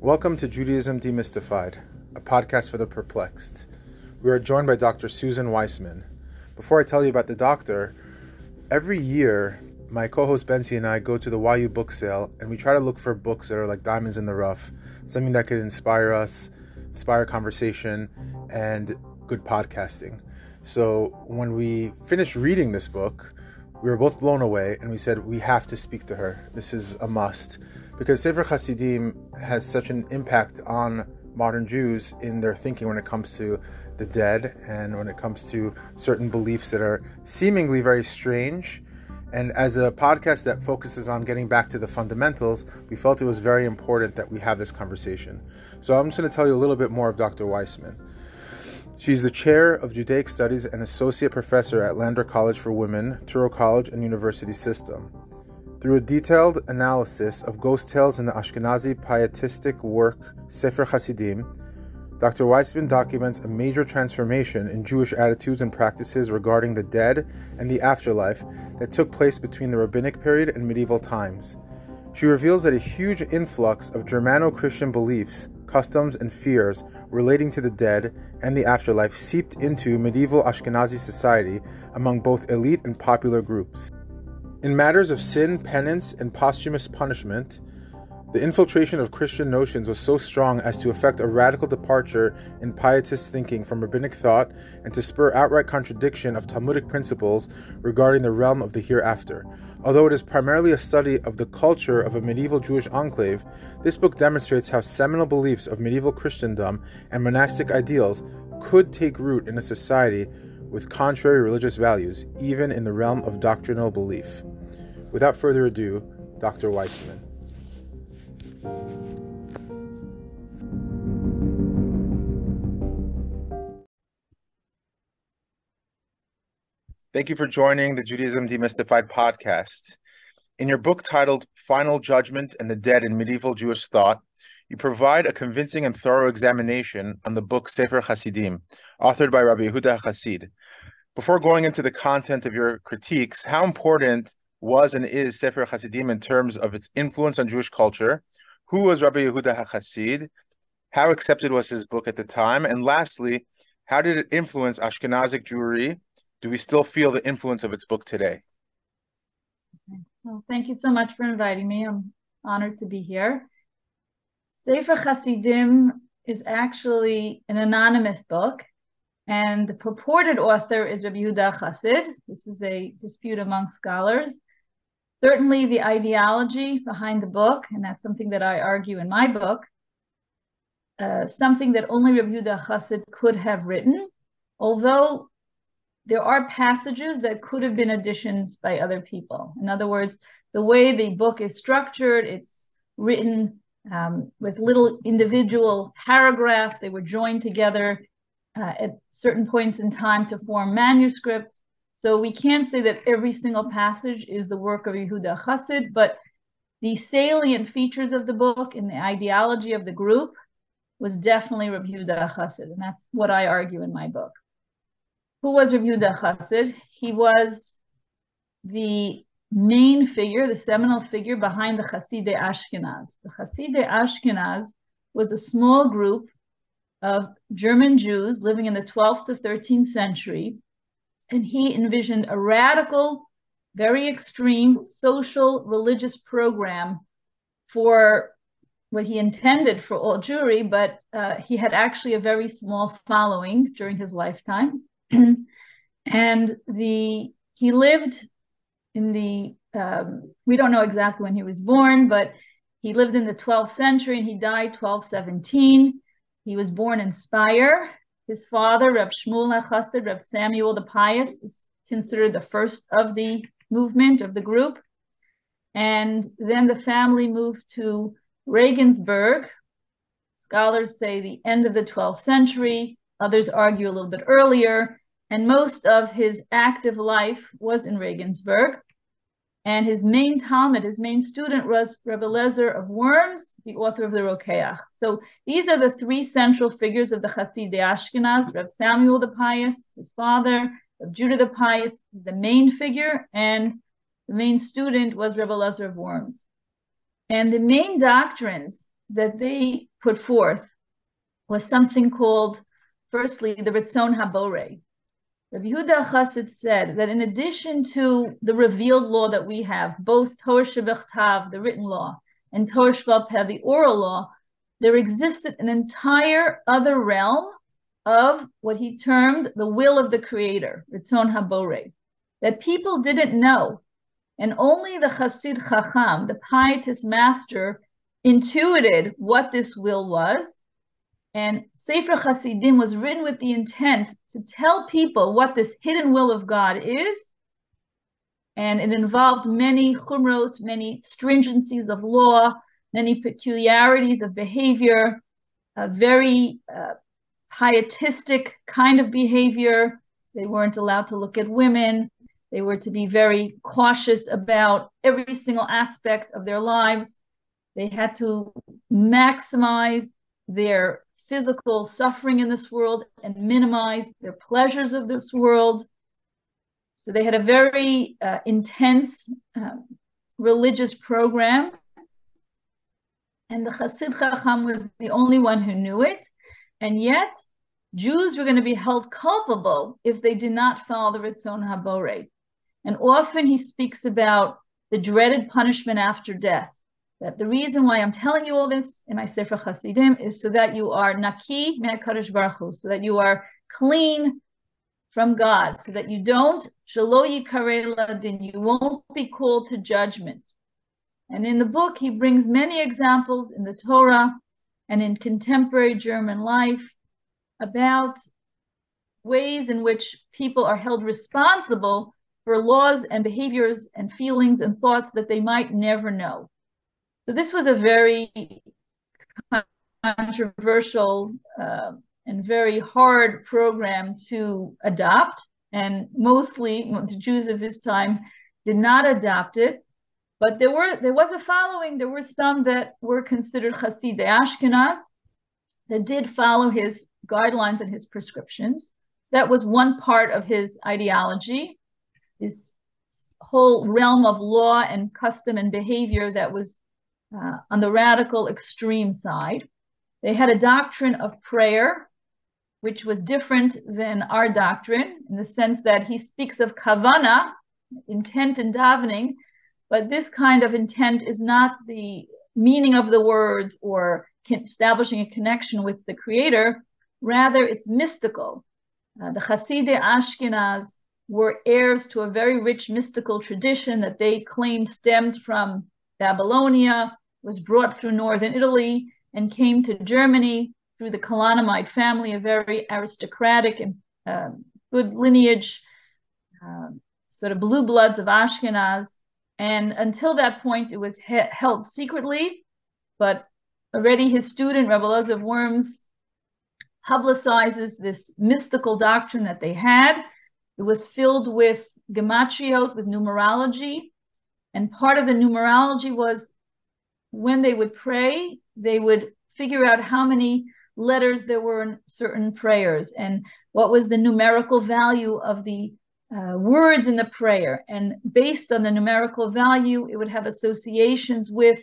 Welcome to Judaism Demystified, a podcast for the perplexed. We are joined by Dr. Susan Weissman. Before I tell you about the doctor, every year my co-host Benzi and I go to the YU book sale and we try to look for books that are like diamonds in the rough, something that could inspire us, inspire conversation, and good podcasting. So when we finished reading this book, we were both blown away and we said we have to speak to her. This is a must because Sefer Hasidim has such an impact on modern Jews in their thinking when it comes to the dead and when it comes to certain beliefs that are seemingly very strange. And as a podcast that focuses on getting back to the fundamentals, we felt it was very important that we have this conversation. So I'm just going to tell you a little bit more of Dr. Weissman. She's the chair of Judaic Studies and associate professor at Lander College for Women, Touro College and University System. Through a detailed analysis of ghost tales in the Ashkenazi pietistic work Sefer Hasidim, Dr. Weissman documents a major transformation in Jewish attitudes and practices regarding the dead and the afterlife that took place between the rabbinic period and medieval times. She reveals that a huge influx of Germano Christian beliefs, customs, and fears relating to the dead and the afterlife seeped into medieval Ashkenazi society among both elite and popular groups. In matters of sin, penance, and posthumous punishment, the infiltration of Christian notions was so strong as to effect a radical departure in pietist thinking from rabbinic thought and to spur outright contradiction of Talmudic principles regarding the realm of the hereafter. Although it is primarily a study of the culture of a medieval Jewish enclave, this book demonstrates how seminal beliefs of medieval Christendom and monastic ideals could take root in a society with contrary religious values, even in the realm of doctrinal belief. Without further ado, Dr. Weissman. Thank you for joining the Judaism Demystified podcast. In your book titled Final Judgment and the Dead in Medieval Jewish Thought, you provide a convincing and thorough examination on the book Sefer Hasidim, authored by Rabbi Yehuda Hasid. Before going into the content of your critiques, how important was and is Sefer Hasidim in terms of its influence on Jewish culture? Who was Rabbi Yehuda HaChasid? How accepted was his book at the time? And lastly, how did it influence Ashkenazic Jewry? Do we still feel the influence of its book today? Well, thank you so much for inviting me. I'm honored to be here. Sefer Hasidim is actually an anonymous book, and the purported author is Rabbi Yehuda Chassid. This is a dispute among scholars. Certainly, the ideology behind the book, and that's something that I argue in my book, uh, something that only Rabbi Yehuda Chassid could have written, although there are passages that could have been additions by other people. In other words, the way the book is structured, it's written um, with little individual paragraphs. They were joined together uh, at certain points in time to form manuscripts. So we can't say that every single passage is the work of Yehuda Chassid, but the salient features of the book and the ideology of the group was definitely Rabbi Yehuda Chassid, and that's what I argue in my book. Who was Rabbi Yehuda Chassid? He was the main figure, the seminal figure behind the Hasidei Ashkenaz. The Hasidei Ashkenaz was a small group of German Jews living in the 12th to 13th century and he envisioned a radical, very extreme social religious program for what he intended for all Jewry, but uh, he had actually a very small following during his lifetime. and the he lived in the um, we don't know exactly when he was born, but he lived in the 12th century and he died 1217. He was born in Speyer his father, Reb Shmuel HaChassid, Reb Samuel the Pious, is considered the first of the movement, of the group. And then the family moved to Regensburg. Scholars say the end of the 12th century. Others argue a little bit earlier. And most of his active life was in Regensburg. And his main Talmud, his main student was Rebbe Lezer of Worms, the author of the Rokeach. So these are the three central figures of the Hasidei Ashkenaz, Reb Samuel the Pious, his father, Reb Judah the Pious is the main figure, and the main student was Rebbe Lezer of Worms. And the main doctrines that they put forth was something called, firstly, the Ritzon Habore. Rabbi Yehuda Chassid said that in addition to the revealed law that we have, both Torah Shebechtav, the written law, and Torah Shebal the oral law, there existed an entire other realm of what he termed the will of the Creator, Ritzon Habore, that people didn't know. And only the Chassid Chacham, the pietist master, intuited what this will was and Sefer Hasidim was written with the intent to tell people what this hidden will of God is. And it involved many chumrot, many stringencies of law, many peculiarities of behavior, a very uh, pietistic kind of behavior. They weren't allowed to look at women. They were to be very cautious about every single aspect of their lives. They had to maximize their physical suffering in this world and minimize their pleasures of this world. So they had a very uh, intense uh, religious program. And the Chassid Chacham was the only one who knew it. And yet, Jews were going to be held culpable if they did not follow the Ritzon Habore. And often he speaks about the dreaded punishment after death that the reason why I'm telling you all this in my Sefer Hasidim is so that you are naki me'akadosh baruch Hu, so that you are clean from God, so that you don't shalo ladin, you won't be called to judgment. And in the book, he brings many examples in the Torah and in contemporary German life about ways in which people are held responsible for laws and behaviors and feelings and thoughts that they might never know. So this was a very controversial uh, and very hard program to adopt. And mostly the Jews of his time did not adopt it. But there were there was a following. There were some that were considered Hasidei Ashkenaz that did follow his guidelines and his prescriptions. So That was one part of his ideology, his whole realm of law and custom and behavior that was uh, on the radical extreme side. They had a doctrine of prayer, which was different than our doctrine in the sense that he speaks of kavana, intent in davening, but this kind of intent is not the meaning of the words or establishing a connection with the creator. Rather, it's mystical. Uh, the Hasidei Ashkenaz were heirs to a very rich mystical tradition that they claimed stemmed from Babylonia, was brought through northern Italy, and came to Germany through the Kalonymite family, a very aristocratic and uh, good lineage, uh, sort of blue bloods of Ashkenaz. And until that point, it was he- held secretly, but already his student, Rebbe of Worms, publicizes this mystical doctrine that they had. It was filled with gematriot, with numerology, and part of the numerology was when they would pray, they would figure out how many letters there were in certain prayers and what was the numerical value of the uh, words in the prayer. And based on the numerical value, it would have associations with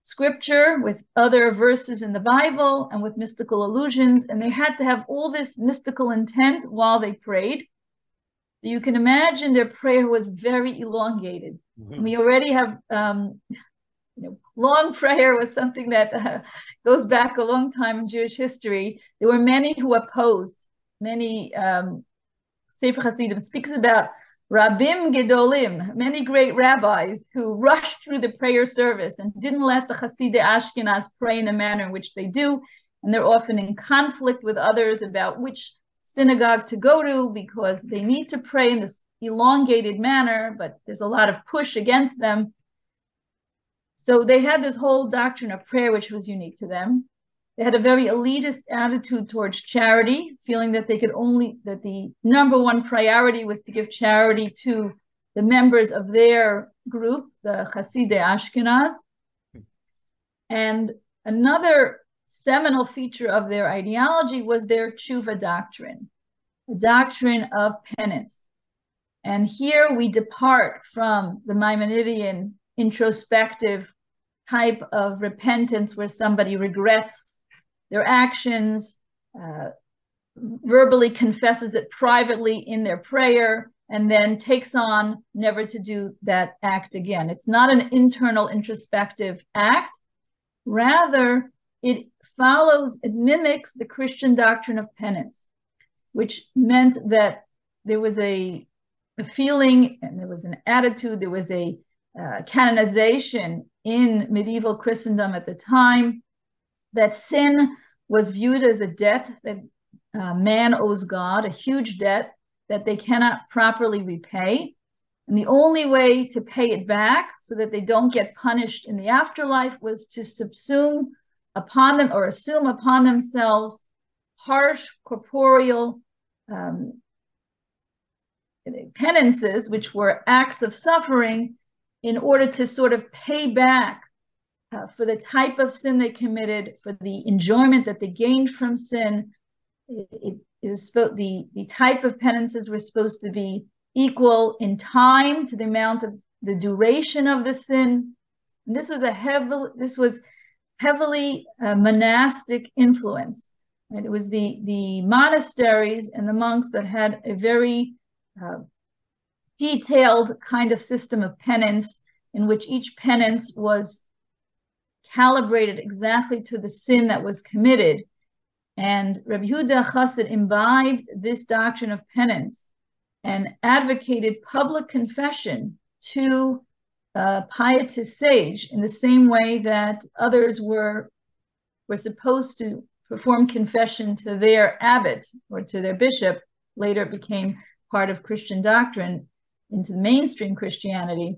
scripture, with other verses in the Bible, and with mystical allusions. And they had to have all this mystical intent while they prayed. You can imagine their prayer was very elongated. Mm-hmm. We already have, um, you know, long prayer was something that uh, goes back a long time in Jewish history. There were many who opposed. Many um, Sefer Hasidim speaks about Rabim Gedolim, many great rabbis who rushed through the prayer service and didn't let the Hasidei Ashkenaz pray in the manner in which they do. And they're often in conflict with others about which synagogue to go to because they need to pray in this elongated manner, but there's a lot of push against them. So they had this whole doctrine of prayer, which was unique to them. They had a very elitist attitude towards charity, feeling that they could only, that the number one priority was to give charity to the members of their group, the Hasidei Ashkenaz. And another seminal feature of their ideology was their tshuva doctrine, the doctrine of penance. And here we depart from the Maimonidean introspective type of repentance where somebody regrets their actions, uh, verbally confesses it privately in their prayer, and then takes on never to do that act again. It's not an internal introspective act. Rather, it follows, it mimics the Christian doctrine of penance, which meant that there was a, a feeling and there was an attitude, there was a uh, canonization in medieval Christendom at the time that sin was viewed as a debt that uh, man owes God, a huge debt that they cannot properly repay. And the only way to pay it back so that they don't get punished in the afterlife was to subsume upon them or assume upon themselves harsh corporeal um, penances, which were acts of suffering, in order to sort of pay back uh, for the type of sin they committed, for the enjoyment that they gained from sin. It, it, it was the the type of penances were supposed to be equal in time to the amount of the duration of the sin. And this was a heavy. This was heavily uh, monastic influence. It was the, the monasteries and the monks that had a very uh, detailed kind of system of penance in which each penance was calibrated exactly to the sin that was committed. And Rabbi Yehuda Chassid imbibed this doctrine of penance and advocated public confession to uh, pietist sage in the same way that others were were supposed to perform confession to their abbot or to their bishop. Later, it became part of Christian doctrine into the mainstream Christianity.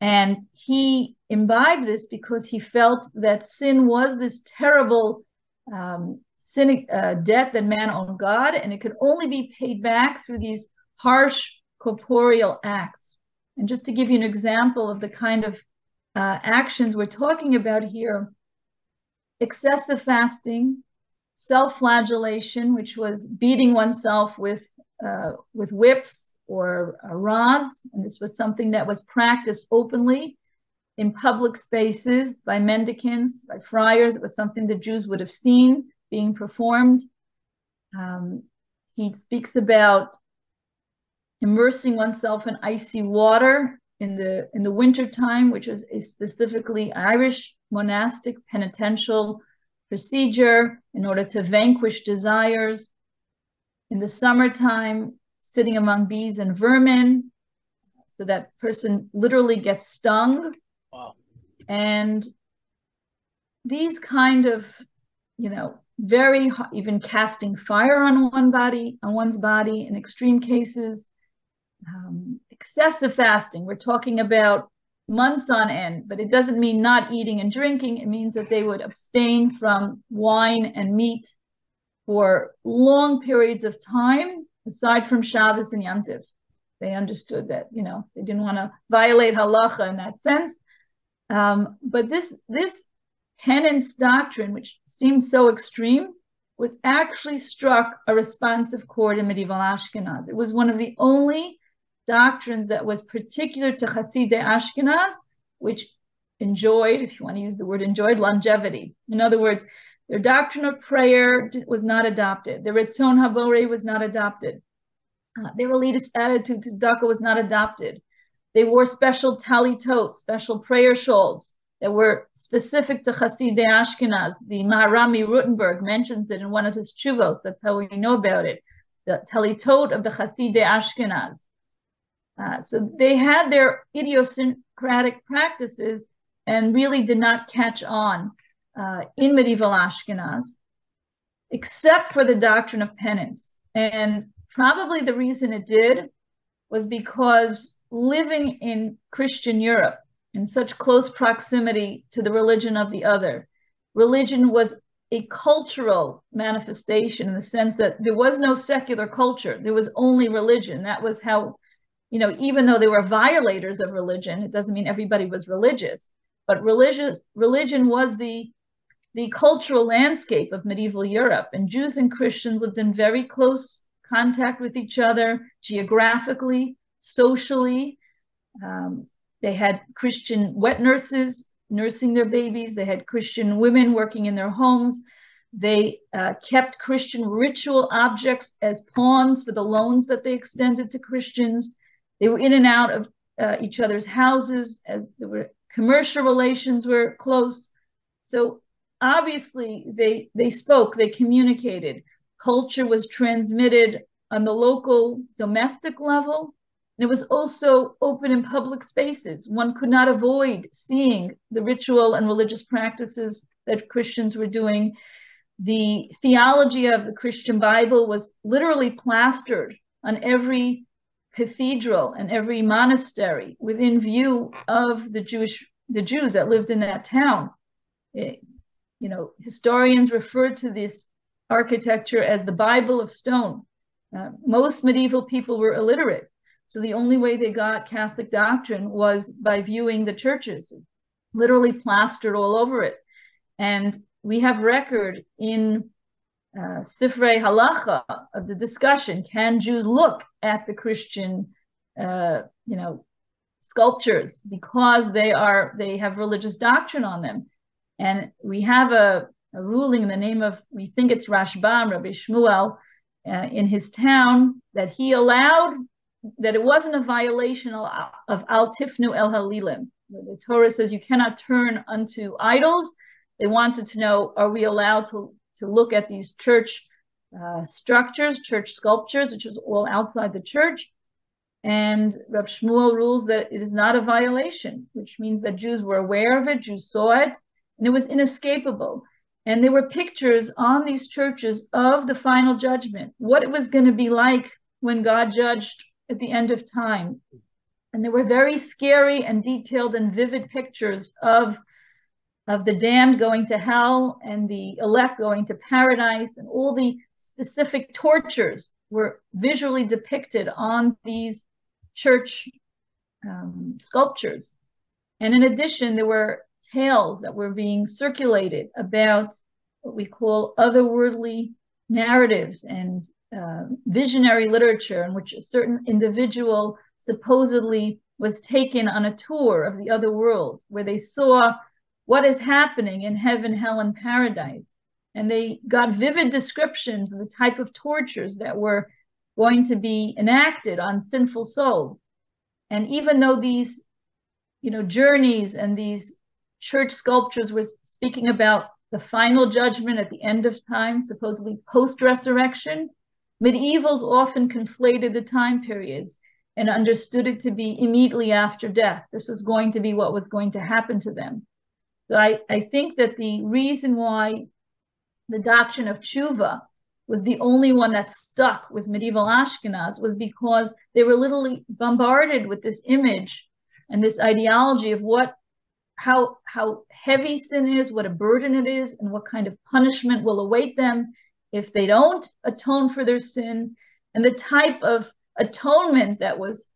And he imbibed this because he felt that sin was this terrible um, sin, uh, debt that man owed God, and it could only be paid back through these harsh corporeal acts. And just to give you an example of the kind of uh, actions we're talking about here, excessive fasting, self-flagellation, which was beating oneself with uh, with whips or uh, rods, and this was something that was practiced openly in public spaces by mendicants, by friars. It was something the Jews would have seen being performed. Um, he speaks about immersing oneself in icy water in the in the winter time, which is a specifically Irish monastic penitential procedure in order to vanquish desires. In the summertime, sitting among bees and vermin, so that person literally gets stung. Wow. And these kind of, you know, very even casting fire on one body, on one's body in extreme cases, um, excessive fasting. We're talking about months on end, but it doesn't mean not eating and drinking. It means that they would abstain from wine and meat for long periods of time, aside from Shabbos and Yom Tiv. They understood that, you know, they didn't want to violate halacha in that sense. Um, but this this penance doctrine, which seems so extreme, was actually struck a responsive chord in medieval Ashkenaz. It was one of the only doctrines that was particular to Hasidei Ashkenaz, which enjoyed, if you want to use the word enjoyed, longevity. In other words, their doctrine of prayer was not adopted. Their Ritzon Habore was not adopted. Uh, their elitist attitude to tzedakah was not adopted. They wore special talitot, special prayer shawls that were specific to Hasidei Ashkenaz. The Maharami Rothenburg mentions it in one of his chuvos. That's how we know about it. The talitot of the Hasidei Ashkenaz. Uh, so they had their idiosyncratic practices and really did not catch on uh, in medieval Ashkenaz, except for the doctrine of penance. And probably the reason it did was because living in Christian Europe in such close proximity to the religion of the other, religion was a cultural manifestation in the sense that there was no secular culture, there was only religion. That was how you know, even though they were violators of religion, it doesn't mean everybody was religious, but religious religion was the the cultural landscape of medieval Europe, and Jews and Christians lived in very close contact with each other geographically, socially. Um, they had Christian wet nurses nursing their babies. They had Christian women working in their homes. They uh, kept Christian ritual objects as pawns for the loans that they extended to Christians. They were in and out of uh, each other's houses as there were commercial relations were close. So obviously they they spoke, they communicated. Culture was transmitted on the local domestic level. And it was also open in public spaces. One could not avoid seeing the ritual and religious practices that Christians were doing the theology of the Christian Bible was literally plastered on every cathedral and every monastery within view of the Jewish the Jews that lived in that town. It, you know, historians refer to this architecture as the Bible of stone. Uh, most medieval people were illiterate, so the only way they got Catholic doctrine was by viewing the churches, literally plastered all over it. And we have record in uh, Sifrei Halacha of the discussion: Can Jews look at the Christian, uh, you know, sculptures because they are they have religious doctrine on them? And we have a, a ruling in the name of we think it's Rashbam Rabbi Shmuel uh, in his town that he allowed that it wasn't a violation of, of Al Tifnu El Halilim. The Torah says you cannot turn unto idols they wanted to know, are we allowed to, to look at these church uh, structures, church sculptures, which is all outside the church? And Rab Shmuel rules that it is not a violation, which means that Jews were aware of it, Jews saw it, and it was inescapable. And there were pictures on these churches of the final judgment, what it was going to be like when God judged at the end of time. And there were very scary and detailed and vivid pictures of of the damned going to hell and the elect going to paradise, and all the specific tortures were visually depicted on these church um, sculptures. And in addition, there were tales that were being circulated about what we call otherworldly narratives and uh, visionary literature, in which a certain individual supposedly was taken on a tour of the other world, where they saw what is happening in heaven, hell, and paradise. And they got vivid descriptions of the type of tortures that were going to be enacted on sinful souls. And even though these, you know, journeys and these church sculptures were speaking about the final judgment at the end of time, supposedly post-resurrection, medievals often conflated the time periods and understood it to be immediately after death. This was going to be what was going to happen to them. So I, I think that the reason why the doctrine of tshuva was the only one that stuck with medieval Ashkenaz was because they were literally bombarded with this image and this ideology of what how how heavy sin is, what a burden it is, and what kind of punishment will await them if they don't atone for their sin, and the type of atonement that was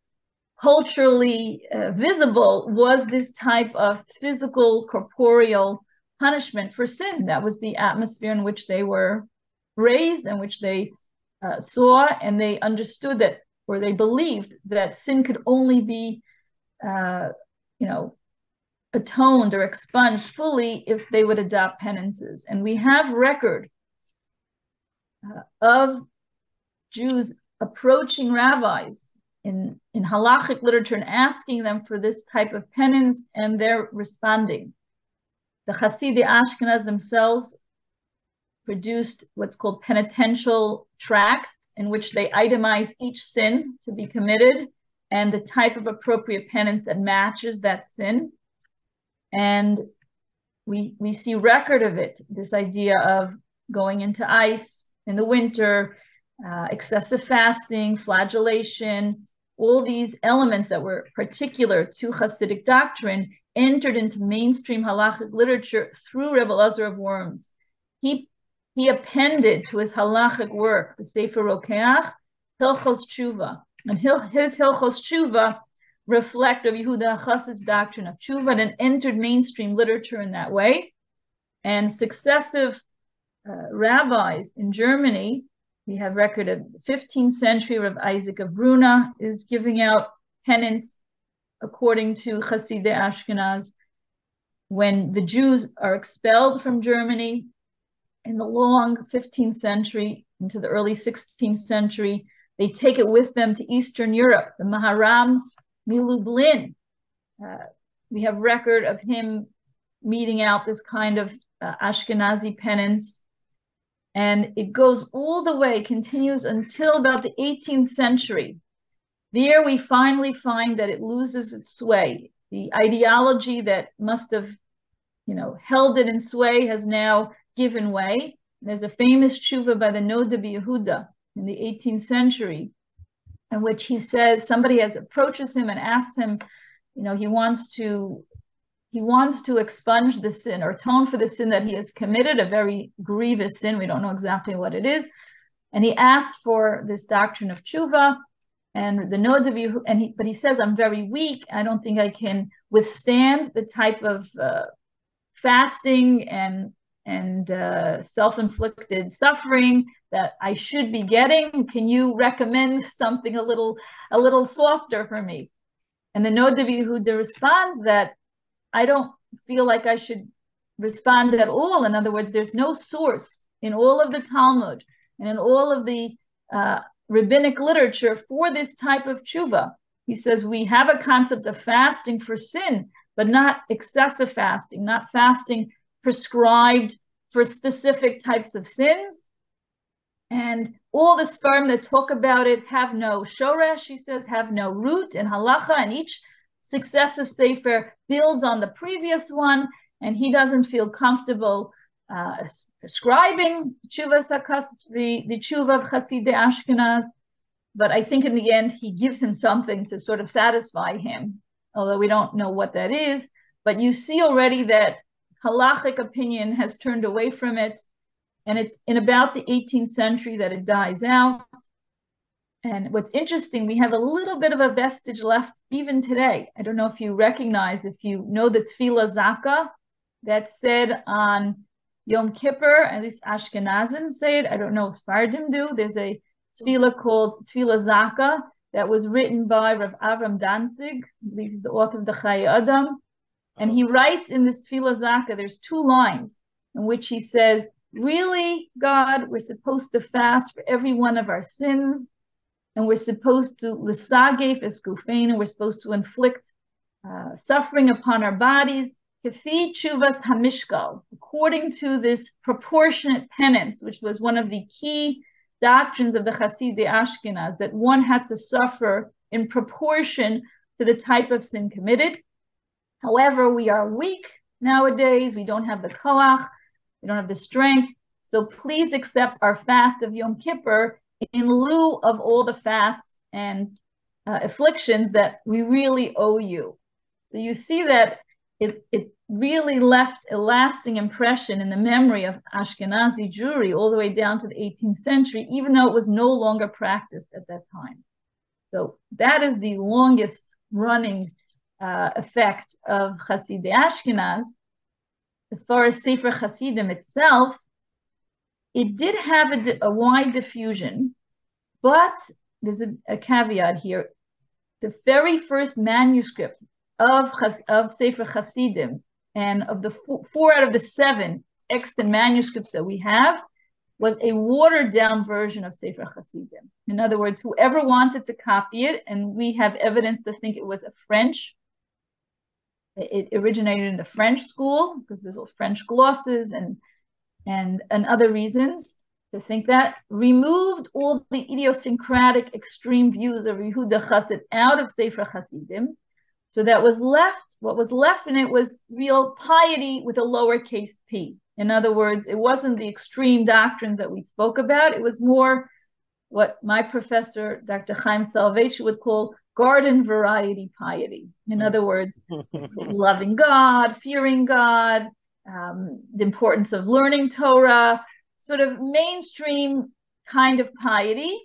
culturally uh, visible was this type of physical, corporeal punishment for sin. That was the atmosphere in which they were raised, in which they uh, saw, and they understood that, or they believed that sin could only be, uh, you know, atoned or expunged fully if they would adopt penances. And we have record uh, of Jews approaching rabbis in, in halachic literature and asking them for this type of penance, and they're responding. The Hasidei Ashkenaz themselves produced what's called penitential tracts, in which they itemize each sin to be committed and the type of appropriate penance that matches that sin. And we we see record of it, this idea of going into ice in the winter, uh, excessive fasting, flagellation, all these elements that were particular to Hasidic doctrine entered into mainstream halachic literature through Rebbe Lazar of Worms. He, he appended to his halachic work, the Sefer Rokeach, Hilchos Tshuva. And his Hilchos Tshuva reflect of Yehuda Chassid's doctrine of Tshuva and entered mainstream literature in that way. And successive uh, rabbis in Germany we have record of the 15th century of Isaac of Brunna is giving out penance according to Hasidei Ashkenaz. when the Jews are expelled from Germany in the long 15th century into the early 16th century, they take it with them to Eastern Europe, the Maharam Milublin. Uh, we have record of him meeting out this kind of uh, Ashkenazi penance. And it goes all the way, continues until about the 18th century. There we finally find that it loses its sway. The ideology that must have, you know, held it in sway has now given way. There's a famous tshuva by the Noda Yehuda in the 18th century, in which he says somebody has approaches him and asks him, you know, he wants to he wants to expunge the sin or atone for the sin that he has committed, a very grievous sin. We don't know exactly what it is. And he asks for this doctrine of tshuva and the Noda Yehuda, and he, but he says, I'm very weak. I don't think I can withstand the type of uh, fasting and and uh, self-inflicted suffering that I should be getting. Can you recommend something a little a little softer for me? And the Noda Yehuda responds that I don't feel like I should respond at all. In other words, there's no source in all of the Talmud and in all of the uh, rabbinic literature for this type of tshuva. He says we have a concept of fasting for sin, but not excessive fasting, not fasting prescribed for specific types of sins. And all the seforim that talk about it have no shoresh, he says, have no root in halacha, and each successive sefer builds on the previous one, and he doesn't feel comfortable uh, prescribing tshuva sakas, the, the tshuva of Hasidei Ashkenaz. But I think in the end, he gives him something to sort of satisfy him, although we don't know what that is. But you see already that halachic opinion has turned away from it. And it's in about the 18th century that it dies out. And what's interesting, we have a little bit of a vestige left even today. I don't know if you recognize, if you know the Tefillah Zaka that's said on Yom Kippur, at least Ashkenazim say it. I don't know if Sfardim do. There's a Tefillah called Tefillah Zaka that was written by Rav Avram Danzig. I believe he's the author of the Chayei Adam. And he writes in this Tefillah Zaka, there's two lines in which he says, Really, God, we're supposed to fast for every one of our sins, and we're supposed to lisagef eskufein, and we're supposed to inflict uh, suffering upon our bodies, kefi chuvas hamishkal, according to this proportionate penance, which was one of the key doctrines of the Hasidei Ashkenaz, that one had to suffer in proportion to the type of sin committed. However, we are weak nowadays. We don't have the koach, we don't have the strength. So please accept our fast of Yom Kippur in lieu of all the fasts and uh, afflictions that we really owe you. So you see that it, it really left a lasting impression in the memory of Ashkenazi Jewry all the way down to the 18th century, even though it was no longer practiced at that time. So that is the longest running uh, effect of Hasidei Ashkenaz. As far as Sefer Hasidim itself, it did have a, a wide diffusion, but there's a, a, caveat here. The very first manuscript of, of Sefer Hasidim and of the four, four out of the seven extant manuscripts that we have was a watered down version of Sefer Hasidim. In other words, whoever wanted to copy it, and we have evidence to think it was a French it originated in the French school because there's all French glosses and and and other reasons to think that removed all the idiosyncratic extreme views of Yehuda Chassid out of Sefer Hasidim. So that was left, what was left in it was real piety with a lowercase p. In other words, it wasn't the extreme doctrines that we spoke about. It was more what my professor, Dr. Chaim Soloveitchik, would call garden variety piety. In other words, loving God, fearing God, um, the importance of learning Torah, sort of mainstream kind of piety.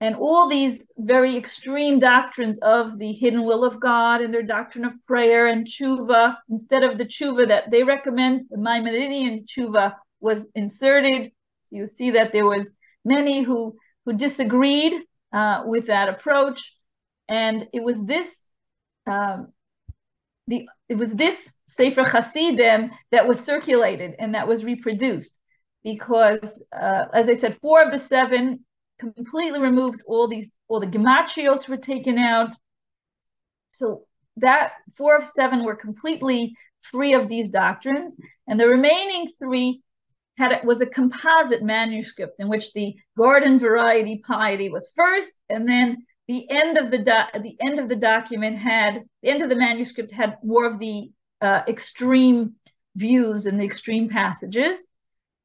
And all these very extreme doctrines of the hidden will of God and their doctrine of prayer and tshuva, instead of the tshuva that they recommend, the Maimonidean tshuva was inserted. So you see that there was many who who disagreed uh, with that approach and it was this um, the it was this Sefer Hasidim that was circulated and that was reproduced because, uh, as I said, four of the seven completely removed all these, all the gematrios were taken out. So that four of seven were completely free of these doctrines, and the remaining three had it was a composite manuscript in which the garden variety piety was first, and then the end of the the end of the document had the end of the manuscript had more of the uh, extreme views and the extreme passages,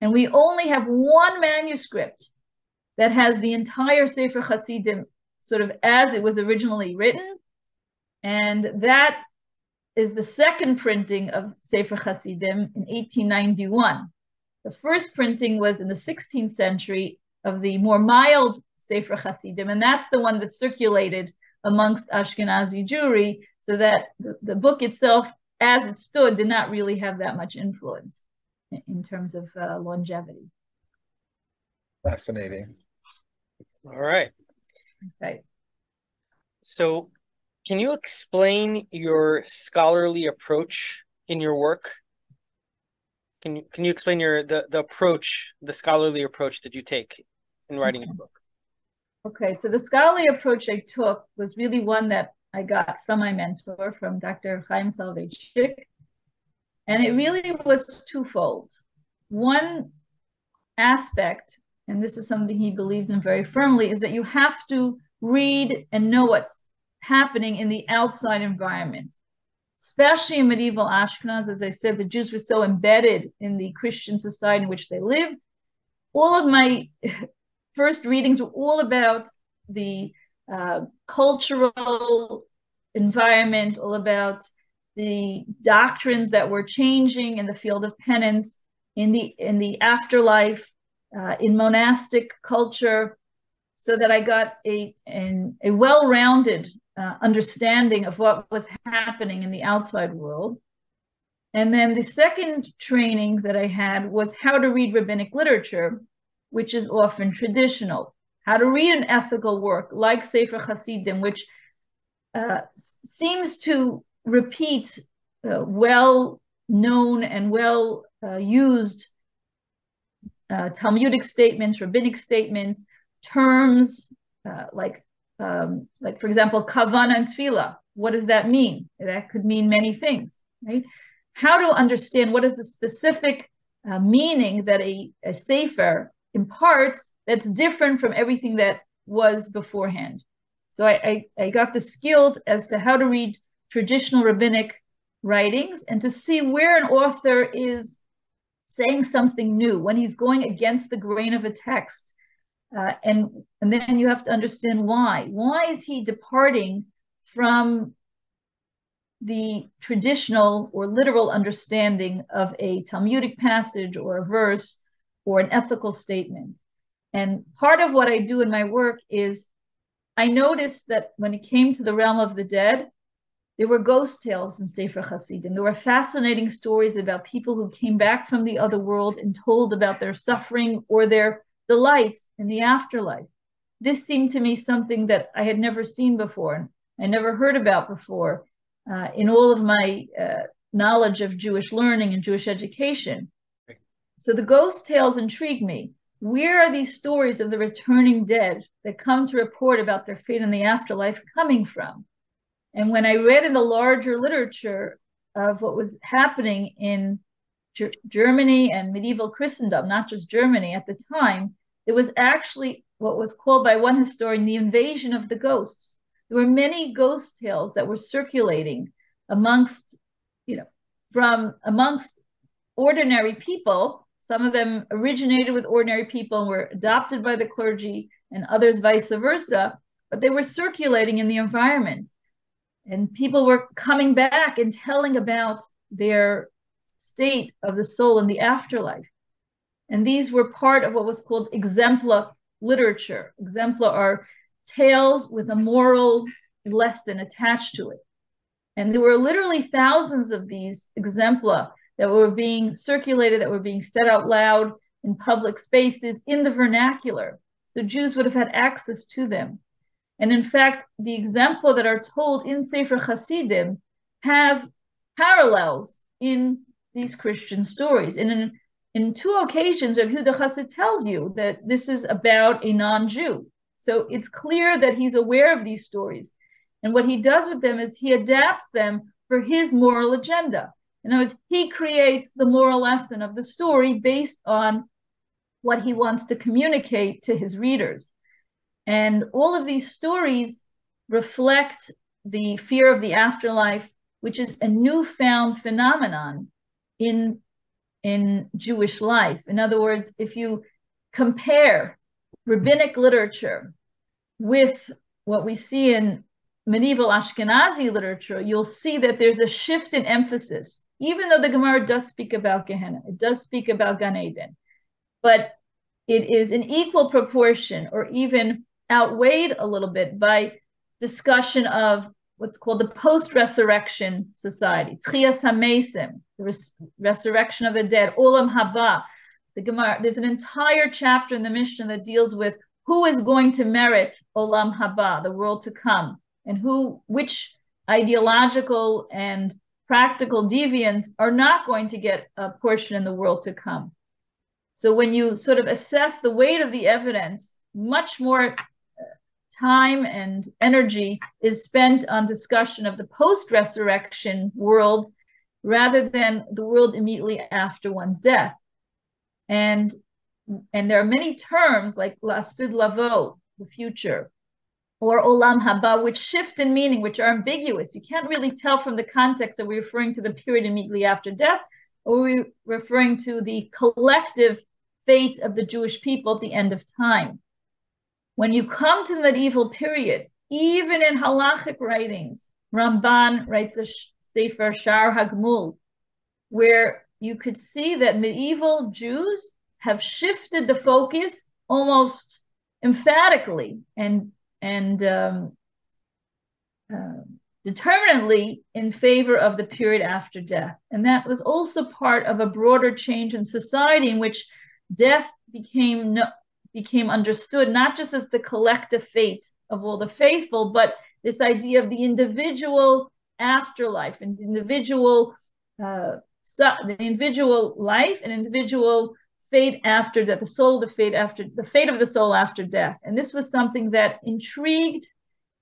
and we only have one manuscript that has the entire Sefer Hasidim sort of as it was originally written, and that is the second printing of Sefer Hasidim in 1891. The first printing was in the 16th century of the more mild Sefer Hasidim, and that's the one that circulated amongst Ashkenazi Jewry, so that the, the book itself, as it stood, did not really have that much influence in, in terms of uh, longevity. Fascinating. All right. Okay. So, can you explain your scholarly approach in your work? Can you can you explain your the the approach, the scholarly approach that you take in writing a book? Okay, so the scholarly approach I took was really one that I got from my mentor, from Dr. Chaim Soloveitchik, and it really was twofold. One aspect, and this is something he believed in very firmly, is that you have to read and know what's happening in the outside environment especially in medieval Ashkenaz, as I said, the Jews were so embedded in the Christian society in which they lived. All of my first readings were all about the uh, cultural environment, all about the doctrines that were changing in the field of penance, in the in the afterlife, uh, in monastic culture, so that I got a an, a well-rounded uh, understanding of what was happening in the outside world. And then the second training that I had was how to read rabbinic literature, which is often traditional. How to read an ethical work like Sefer Hasidim, which uh, seems to repeat uh, well known and well uh, used uh, Talmudic statements, rabbinic statements, terms uh, like um, like for example, kavana and tefillah. What does that mean? That could mean many things, right? How to understand what is the specific uh, meaning that a, a sefer imparts that's different from everything that was beforehand. So I, I, I got the skills as to how to read traditional rabbinic writings and to see where an author is saying something new, when he's going against the grain of a text, uh, and, and then you have to understand why. Why is he departing from the traditional or literal understanding of a Talmudic passage or a verse or an ethical statement? And part of what I do in my work is I noticed that when it came to the realm of the dead, there were ghost tales in Sefer Hasidim. There were fascinating stories about people who came back from the other world and told about their suffering or their delights in the afterlife. This seemed to me something that I had never seen before, and I never heard about before uh, in all of my uh, knowledge of Jewish learning and Jewish education. So the ghost tales intrigued me. Where are these stories of the returning dead that come to report about their fate in the afterlife coming from? And when I read in the larger literature of what was happening in Germany and medieval Christendom, not just Germany at the time, it was actually what was called by one historian the invasion of the ghosts. There were many ghost tales that were circulating amongst, you know, from amongst ordinary people. Some of them originated with ordinary people and were adopted by the clergy, and others vice versa. But they were circulating in the environment. And people were coming back and telling about their state of the soul in the afterlife. And these were part of what was called exempla literature. Exempla are tales with a moral lesson attached to it. And there were literally thousands of these exempla that were being circulated, that were being said out loud in public spaces in the vernacular. So Jews would have had access to them. And in fact, the exempla that are told in Sefer Hasidim have parallels in these Christian stories. And in, in two occasions, Rav Yehuda Chassid tells you that this is about a non-Jew. So it's clear that he's aware of these stories. And what he does with them is he adapts them for his moral agenda. In other words, he creates the moral lesson of the story based on what he wants to communicate to his readers. And all of these stories reflect the fear of the afterlife, which is a newfound phenomenon in, in Jewish life. In other words, if you compare rabbinic literature with what we see in medieval Ashkenazi literature, you'll see that there's a shift in emphasis. Even though the Gemara does speak about Gehenna, it does speak about Gan Eden, but it is in equal proportion or even outweighed a little bit by discussion of what's called the post-resurrection society, Tchias HaMesim, the res- resurrection of the dead, Olam Haba. The Gemara, there's an entire chapter in the Mishnah that deals with who is going to merit Olam Haba, the world to come, and who, which ideological and practical deviants are not going to get a portion in the world to come. So when you sort of assess the weight of the evidence, much more uh, time and energy is spent on discussion of the post-resurrection world rather than the world immediately after one's death. And and there are many terms like lasid lavo, the future, or olam haba, which shift in meaning, which are ambiguous. You can't really tell from the context that we're referring to the period immediately after death, or we're referring to the collective fate of the Jewish people at the end of time. When you come to the medieval period, even in halachic writings, Ramban writes a Sefer Shar Hagmul, where you could see that medieval Jews have shifted the focus almost emphatically and and um, uh, determinately in favor of the period after death. And that was also part of a broader change in society in which death became no, became understood not just as the collective fate of all the faithful, but this idea of the individual afterlife and individual uh, the individual life and individual fate after death, the soul of the fate after the fate of the soul after death. And this was something that intrigued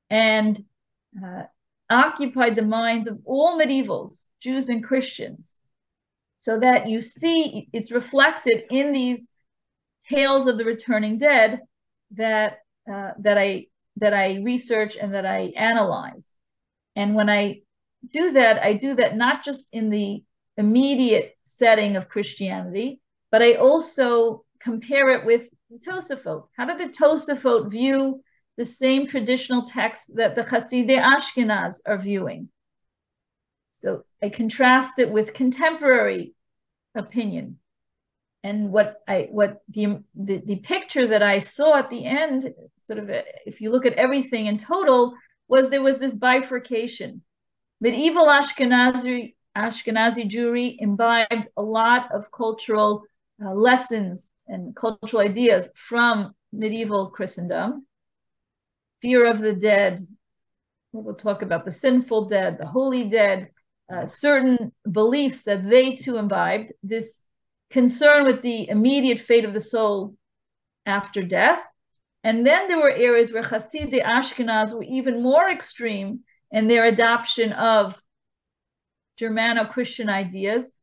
and uh, occupied the minds of all medievals, Jews and Christians, so that you see it's reflected in these tales of the returning dead that uh, that I that I research and that I analyze. And when I do that, I do that not just in the immediate setting of Christianity, but I also compare it with the Tosafot. How did the Tosafot view the same traditional text that the Hasidei Ashkenaz are viewing? So I contrast it with contemporary opinion and what I what the, the the picture that I saw at the end, sort of, if you look at everything in total, was there was this bifurcation. Medieval Ashkenazi Ashkenazi Jewry imbibed a lot of cultural uh, lessons and cultural ideas from medieval Christendom. Fear of the dead. We'll talk about the sinful dead, the holy dead, uh, certain beliefs that they too imbibed. This concern with the immediate fate of the soul after death. And then there were areas where Hasidei Ashkenaz were even more extreme in their adoption of Germano-Christian ideas.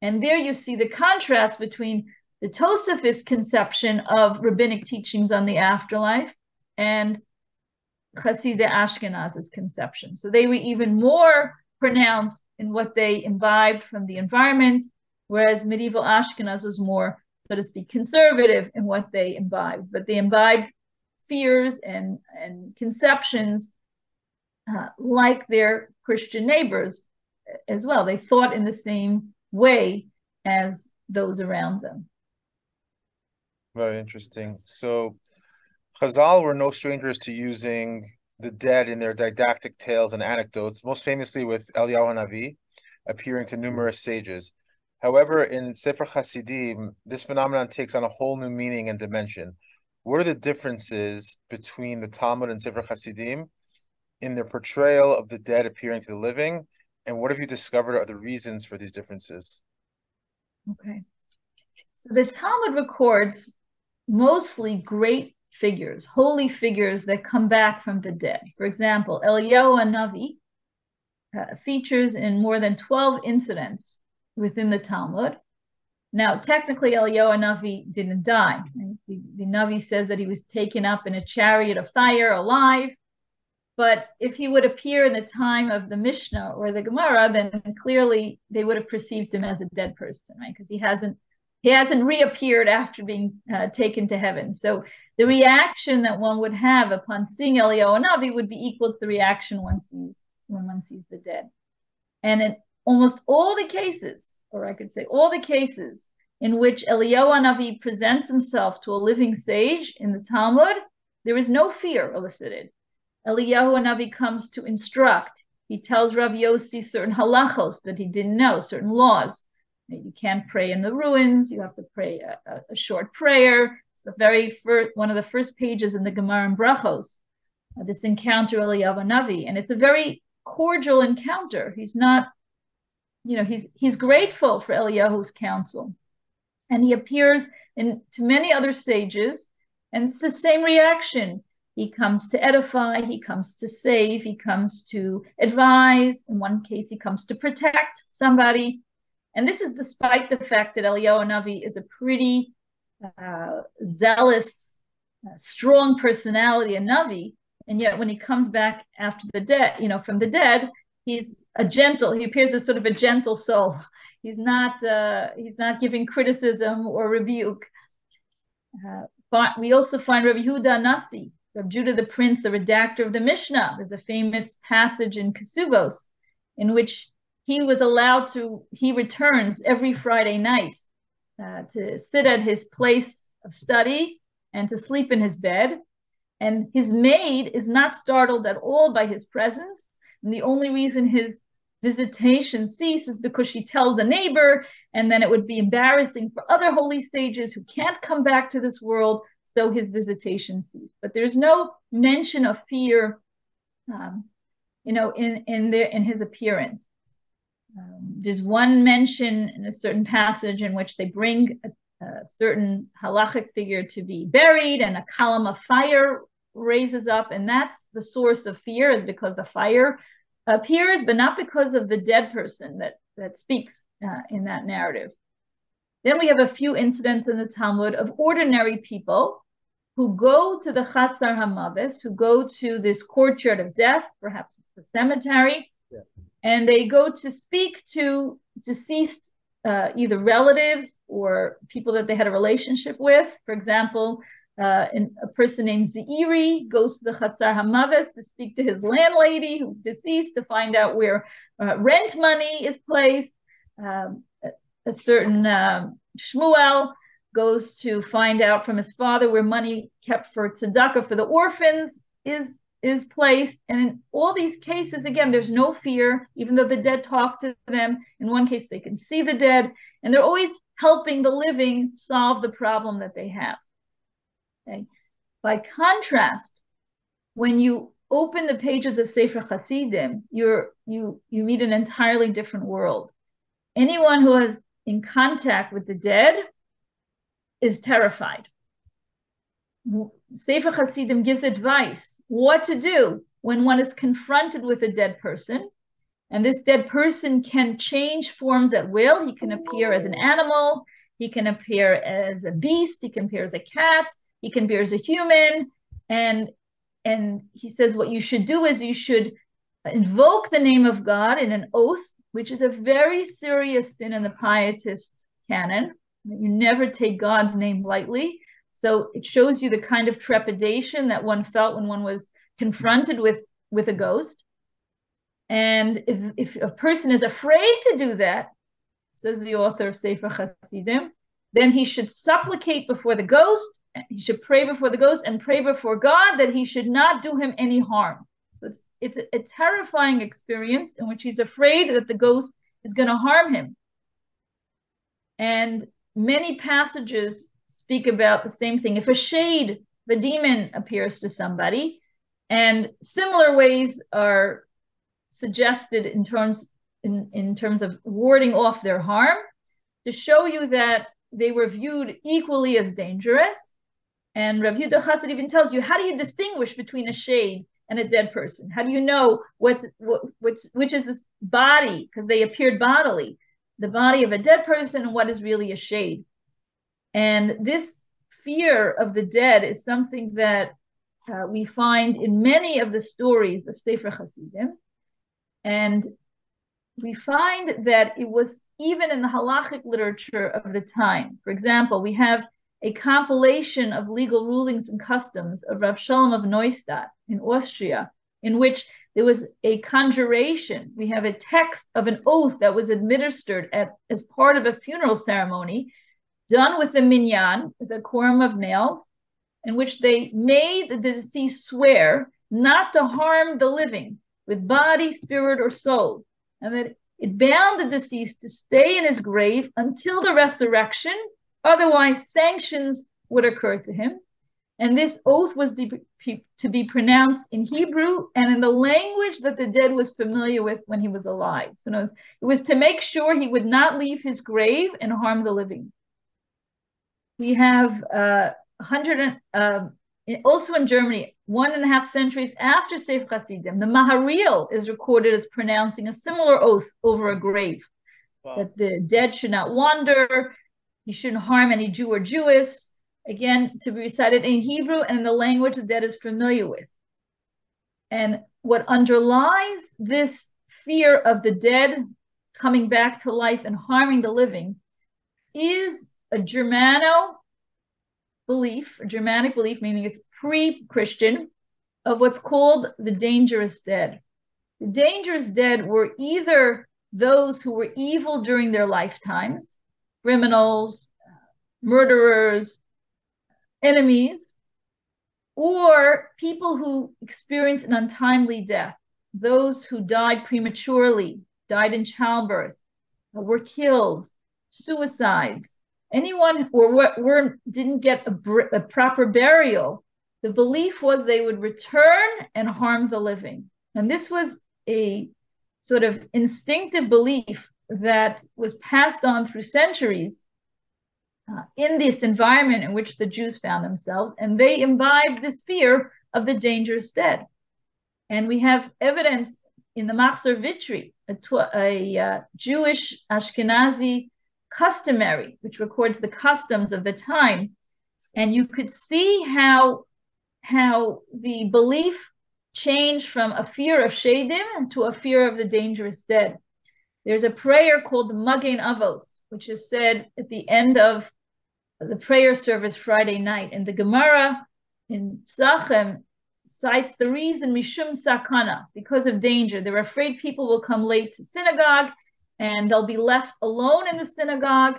And there you see the contrast between the Tosafist conception of rabbinic teachings on the afterlife and Hasidei Ashkenaz's conception. So they were even more pronounced in what they imbibed from the environment whereas medieval Ashkenaz was more, so to speak, conservative in what they imbibed, but they imbibed fears and, and conceptions uh, like their Christian neighbors as well. They thought in the same way as those around them. Very interesting. So, Chazal were no strangers to using the dead in their didactic tales and anecdotes, most famously with Eliyahu Navi appearing to numerous sages. However, in Sefer Hasidim, this phenomenon takes on a whole new meaning and dimension. What are the differences between the Talmud and Sefer Hasidim in their portrayal of the dead appearing to the living, and what have you discovered are the reasons for these differences? Okay. So the Talmud records mostly great figures, holy figures that come back from the dead. For example, Eliyahu Navi uh, features in more than 12 incidents within the Talmud. Now, technically, Eliyahu Navi didn't die. The, the Navi says that he was taken up in a chariot of fire alive. But if he would appear in the time of the Mishnah or the Gemara, then clearly they would have perceived him as a dead person, right? Because he hasn't he hasn't reappeared after being uh, taken to heaven. So the reaction that one would have upon seeing Eliyahu Navi would be equal to the reaction one sees when one sees the dead. And in almost all the cases, or I could say all the cases in which Eliyahu Navi presents himself to a living sage in the Talmud, there is no fear elicited. Eliyahu Navi comes to instruct. He tells Rav Yossi certain halachos that he didn't know, certain laws. You can't pray in the ruins. You have to pray a, a short prayer. It's the very first, one of the first pages in the Gemara and Brachos. Uh, this encounter Eliyahu Navi, and it's a very cordial encounter. He's not, you know, he's he's grateful for Eliyahu's counsel, and he appears in to many other sages, and it's the same reaction. He comes to edify, he comes to save, he comes to advise. In one case, he comes to protect somebody. And this is despite the fact that Eliyahu Navi is a pretty uh, zealous, uh, strong personality, a Navi. And yet when he comes back after the dead, you know, from the dead, he's a gentle, he appears as sort of a gentle soul. He's not, uh, he's not giving criticism or rebuke. Uh, but we also find Rabbi Yehuda Nasi, Rabbi Judah the Prince, the redactor of the Mishnah. There's a famous passage in Kesuvos in which he was allowed to, he returns every Friday night uh, to sit at his place of study and to sleep in his bed. And his maid is not startled at all by his presence. And the only reason his visitation ceases is because she tells a neighbor, and then it would be embarrassing for other holy sages who can't come back to this world, so his visitation ceases. But there's no mention of fear, um, you know, in in their in his appearance. Um, there's one mention in a certain passage in which they bring a, a, certain halachic figure to be buried, and a column of fire raises up, and that's the source of fear, is because the fire appears, but not because of the dead person that that speaks uh, in that narrative. Then we have a few incidents in the Talmud of ordinary people who go to the Chatzar Hamavis, who go to this courtyard of death, perhaps it's the cemetery, yeah and they go to speak to deceased uh, either relatives or people that they had a relationship with. For example, uh, a person named Zairi goes to the Chatzar Hamavis to speak to his landlady who's deceased to find out where uh, rent money is placed. Um, a, a, certain um, Shmuel goes to find out from his father where money kept for tzedakah for the orphans is is placed. And in all these cases, again, there's no fear, even though the dead talk to them. In one case, they can see the dead, and they're always helping the living solve the problem that they have. Okay. By contrast, when you open the pages of Sefer Hasidim, you're you you meet an entirely different world. Anyone who is in contact with the dead is terrified. Sefer Hasidim gives advice what to do when one is confronted with a dead person. And this dead person can change forms at will. He can appear as an animal, he can appear as a beast, he can appear as a cat, he can appear as a human. And and he says what you should do is you should invoke the name of God in an oath, which is a very serious sin in the pietist canon. You never take God's name lightly. So it shows you the kind of trepidation that one felt when one was confronted with with a ghost. And if, if a person is afraid to do that, says the author of Sefer Hasidim, then he should supplicate before the ghost, he should pray before the ghost and pray before God that he should not do him any harm. So it's it's a, a terrifying experience in which he's afraid that the ghost is going to harm him. And many passages speak about the same thing. If a shade, the demon appears to somebody, and similar ways are suggested in terms in, in terms of warding off their harm, to show you that they were viewed equally as dangerous. And Rav Yehuda Chassid even tells you, how do you distinguish between a shade and a dead person? How do you know what's what, what's which is this body because they appeared bodily, the body of a dead person, and what is really a shade? And this fear of the dead is something that uh, we find in many of the stories of Sefer Hasidim. And we find that it was even in the halachic literature of the time. For example, we have a compilation of legal rulings and customs of Rav Shalom of Neustadt in Austria, in which there was a conjuration. We have a text of an oath that was administered at, as part of a funeral ceremony, done with the minyan, the quorum of males, in which they made the deceased swear not to harm the living with body, spirit, or soul, and that it bound the deceased to stay in his grave until the resurrection, otherwise, sanctions would occur to him. And this oath was to be pronounced in Hebrew and in the language that the dead was familiar with when he was alive. So it was to make sure he would not leave his grave and harm the living. We have uh, 100, uh, also in Germany, one and a half centuries after Sefer Hasidim, the Maharil is recorded as pronouncing a similar oath over a grave wow. that the dead should not wander, he shouldn't harm any Jew or Jewess. Again, to be recited in Hebrew and in the language the dead is familiar with. And what underlies this fear of the dead coming back to life and harming the living is a Germano belief, a Germanic belief, meaning it's pre-Christian, of what's called the dangerous dead. The dangerous dead were either those who were evil during their lifetimes, criminals, murderers, enemies, or people who experienced an untimely death, those who died prematurely, died in childbirth, were killed, suicides, anyone or were didn't get a, a proper burial. The belief was they would return and harm the living. And this was a sort of instinctive belief that was passed on through centuries uh, in this environment in which the Jews found themselves, and they imbibed this fear of the dangerous dead. And we have evidence in the Machzor Vitri, a, a uh, Jewish Ashkenazi customary, which records the customs of the time. And you could see how, how the belief changed from a fear of Shadim to a fear of the dangerous dead. There's a prayer called the Magen Avos, which is said at the end of the prayer service Friday night. And the Gemara in Zachem cites the reason Mishum Sakana, because of danger. They're afraid people will come late to synagogue and they'll be left alone in the synagogue.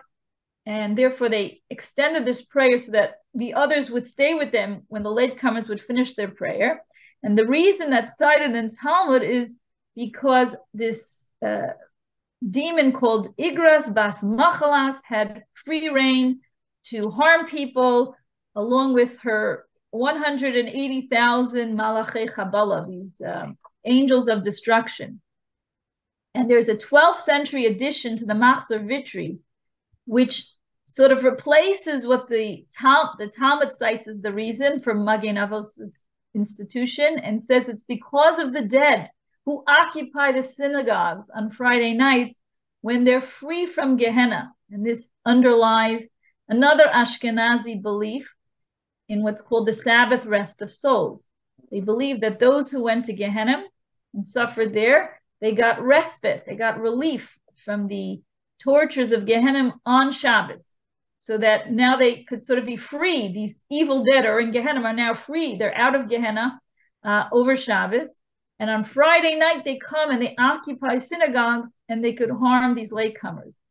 And therefore, they extended this prayer so that the others would stay with them when the latecomers would finish their prayer. And the reason that's cited in Talmud is because this uh, demon called Igras Bas Machalas had free reign to harm people, along with her 180,000 Malachei Chabala, these um, angels of destruction. And there's a 12th century addition to the Machzor Vitri, which sort of replaces what the, Tal- the Talmud cites as the reason for Magen Avos' institution and says it's because of the dead who occupy the synagogues on Friday nights when they're free from Gehenna. And this underlies another Ashkenazi belief in what's called the Sabbath rest of souls. They believe that those who went to Gehenna and suffered there they got respite, they got relief from the tortures of Gehenna on Shabbos, so that now they could sort of be free. These evil dead are in Gehenna are now free. They're out of Gehenna uh, over Shabbos. And on Friday night, they come and they occupy synagogues and they could harm these latecomers.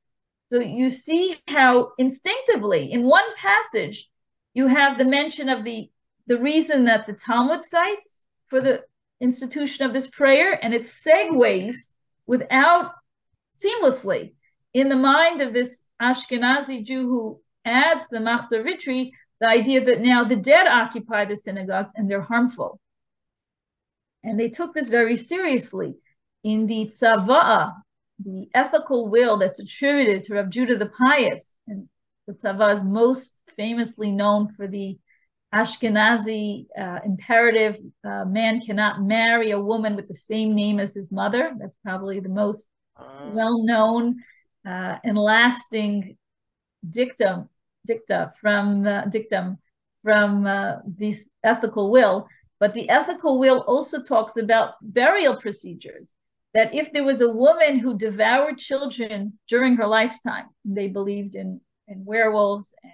So you see how instinctively, in one passage, you have the mention of the, the reason that the Talmud cites for the institution of this prayer and it segues without seamlessly in the mind of this Ashkenazi Jew who adds the Machzor Vitri the idea that now the dead occupy the synagogues and they're harmful. And they took this very seriously. In the Tzava'a, the ethical will that's attributed to Rav Judah the Pious, and the Tzava is most famously known for the Ashkenazi uh, imperative uh, man cannot marry a woman with the same name as his mother. That's probably the most uh. well known uh, and lasting dictum dicta from uh, dictum from uh, this ethical will. But the ethical will also talks about burial procedures. That if there was a woman who devoured children during her lifetime, they believed in, in werewolves and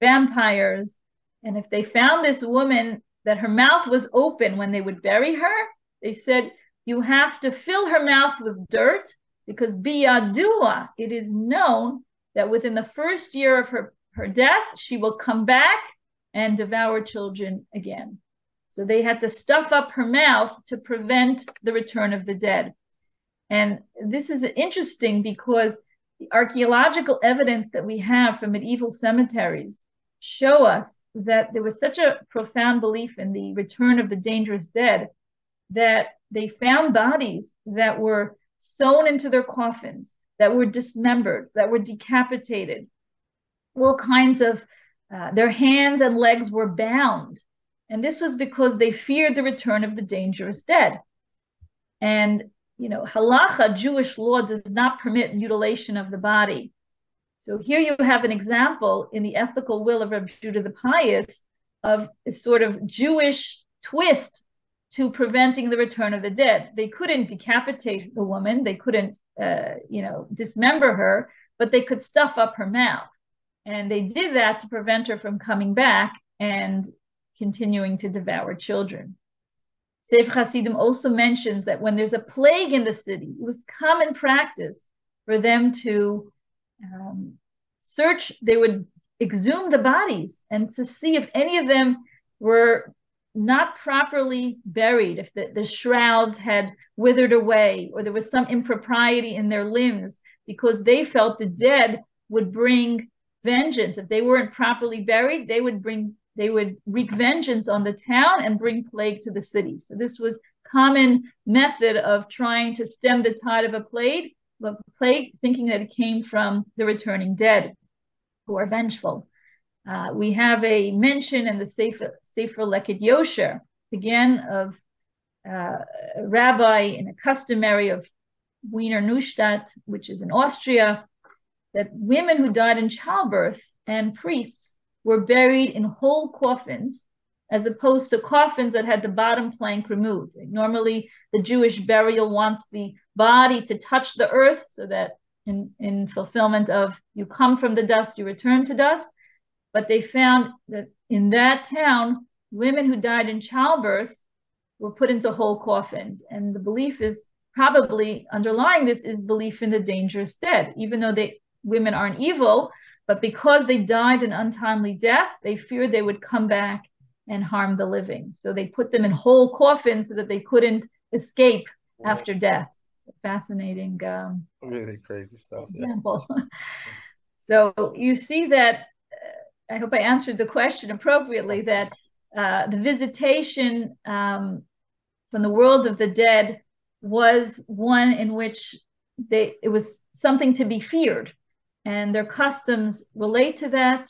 vampires, and if they found this woman that her mouth was open when they would bury her, they said, You have to fill her mouth with dirt because biyadua, it is known that within the first year of her, her death, she will come back and devour children again. So they had to stuff up her mouth to prevent the return of the dead. And this is interesting because the archaeological evidence that we have from medieval cemeteries show us that there was such a profound belief in the return of the dangerous dead that they found bodies that were sewn into their coffins, that were dismembered, that were decapitated, all kinds of, uh, their hands and legs were bound and this was because they feared the return of the dangerous dead. And, you know, halacha, Jewish law, does not permit mutilation of the body. So here you have an example in the ethical will of Rabbi Judah the Pious of a sort of Jewish twist to preventing the return of the dead. They couldn't decapitate the woman, they couldn't, uh, you know, dismember her, but they could stuff up her mouth. And they did that to prevent her from coming back and continuing to devour children. Sefer Hasidim also mentions that when there's a plague in the city, it was common practice for them to um, search, they would exhume the bodies and to see if any of them were not properly buried, if the, the shrouds had withered away or there was some impropriety in their limbs, because they felt the dead would bring vengeance. If they weren't properly buried, they would bring they would wreak vengeance on the town and bring plague to the city. So this was common method of trying to stem the tide of a plague, of plague, thinking that it came from the returning dead who are vengeful. Uh, we have a mention in the Sefer, Sefer Leket Yosher, again, of uh, a rabbi in a customary of Wiener Neustadt, which is in Austria, that women who died in childbirth and priests were buried in whole coffins as opposed to coffins that had the bottom plank removed. Normally, the Jewish burial wants the body to touch the earth so that in, in fulfillment of you come from the dust, you return to dust. But they found that in that town, women who died in childbirth were put into whole coffins. And the belief is probably underlying this is belief in the dangerous dead, even though they women aren't evil, but because they died an untimely death, they feared they would come back and harm the living. So they put them in whole coffins so that they couldn't escape after death. Fascinating. Um, really crazy stuff. Example. Yeah. so you see that. Uh, I hope I answered the question appropriately. That uh, the visitation um, from the world of the dead was one in which they it was something to be feared and their customs relate to that.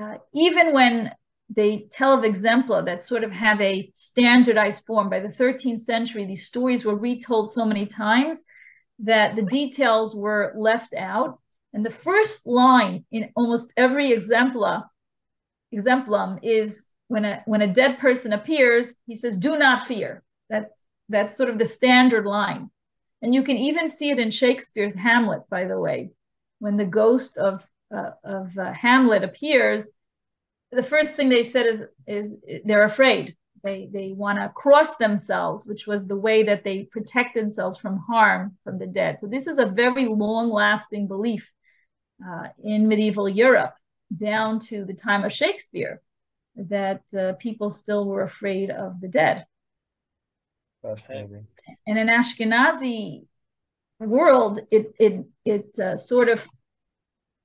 Uh, even when they tell of exempla that sort of have a standardized form. By the 13th century, these stories were retold so many times that the details were left out. And the first line in almost every exempla, exemplum is when a when a dead person appears, he says, "Do not fear." That's that's sort of the standard line. And you can even see it in Shakespeare's Hamlet, by the way when the ghost of uh, of uh, Hamlet appears, the first thing they said is is they're afraid. They they want to cross themselves, which was the way that they protect themselves from harm from the dead. So this is a very long lasting belief uh, in medieval Europe down to the time of Shakespeare that uh, people still were afraid of the dead. Fascinating. And in Ashkenazi world, it it it uh, sort of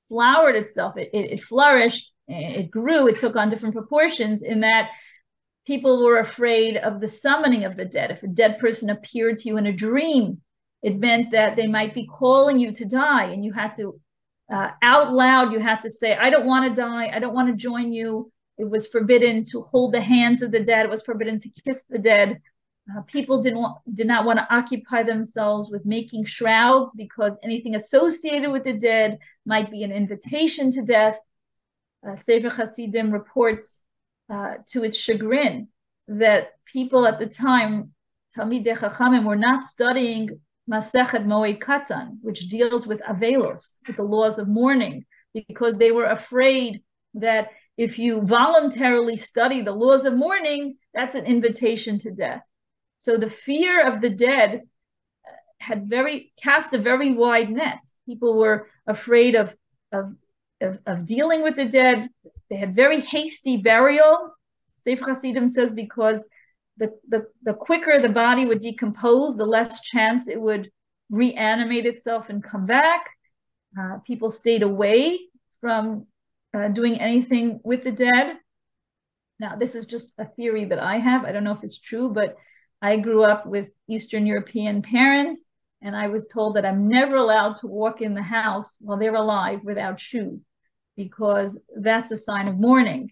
flowered itself. It, it, it flourished. It grew. It took on different proportions. In that, people were afraid of the summoning of the dead. If a dead person appeared to you in a dream, It meant that they might be calling you to die, and you had to uh, out loud, you had to say, I don't want to die. I don't want to join you. It was forbidden to hold the hands of the dead. It was forbidden to kiss the dead. Uh, people didn't want, did not want to occupy themselves with making shrouds because anything associated with the dead might be an invitation to death. Uh, Sefer Hasidim reports uh, to its chagrin that people at the time, Talmidei Chachamim, were not studying Masechet Moed Katan, which deals with Avelos, with the laws of mourning, because they were afraid that if you voluntarily study the laws of mourning, that's an invitation to death. So the fear of the dead had very cast a very wide net. People were afraid of of of, of dealing with the dead. They had very hasty burial. Sefer Hasidim says because the, the, the quicker the body would decompose, the less chance it would reanimate itself and come back. Uh, people stayed away from uh, doing anything with the dead. Now, this is just a theory that I have. I don't know if it's true, but I grew up with Eastern European parents, and I was told that I'm never allowed to walk in the house while they're alive without shoes because that's a sign of mourning.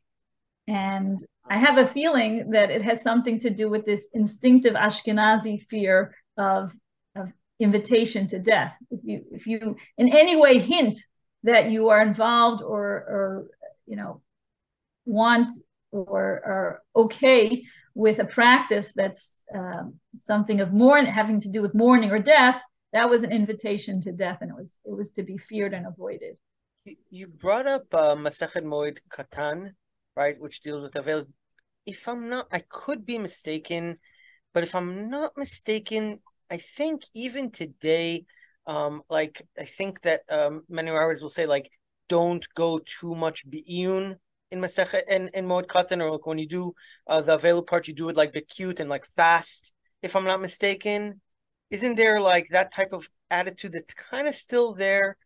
And I have a feeling that it has something to do with this instinctive Ashkenazi fear of, of invitation to death. If you, if you in any way hint that you are involved or, or you know, want or are okay with a practice that's um, something of mourning, having to do with mourning or death, that was an invitation to death, and it was it was to be feared and avoided. You brought up uh, Moed Katan, right, which deals with avail. If I'm not, I could be mistaken, but if I'm not mistaken, I think even today, um, like I think that um, many rabbis will say like, don't go too much bi'iyun in Masechet and in Moed Katan, or like when you do uh, the avail part, you do it like cute and like fast. If I'm not mistaken, isn't there like that type of attitude that's kind of still there?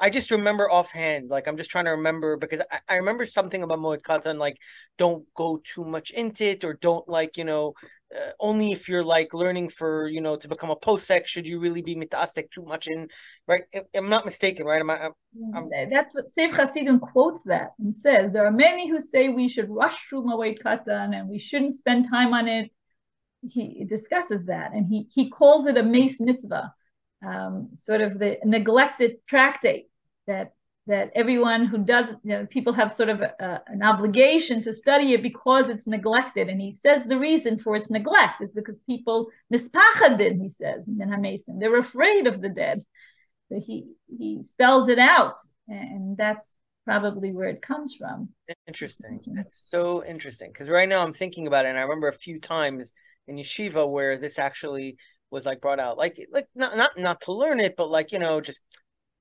I just remember offhand, like I'm just trying to remember because I, I remember something about Moed Katan, like don't go too much into it or don't like, you know, uh, only if you're like learning for, you know, to become a posek, should you really be mitasek too much in, right? I'm not mistaken, right? Am I, I'm, That's what Sefer Hasidim quotes that and says, there are many who say we should rush through Moed Katan and we shouldn't spend time on it. He discusses that and he, he calls it a meis mitzvah um, sort of the neglected tractate that that everyone who does you know people have sort of a, an obligation to study it because it's neglected. And he says the reason for its neglect is because people mispachadin he says in they're afraid of the dead. So he he spells it out. And that's probably where it comes from. Interesting. That's so interesting. Because right now i'm thinking about it and i remember a few times in yeshiva where this actually was like brought out. Like like not not not to learn it but like you know just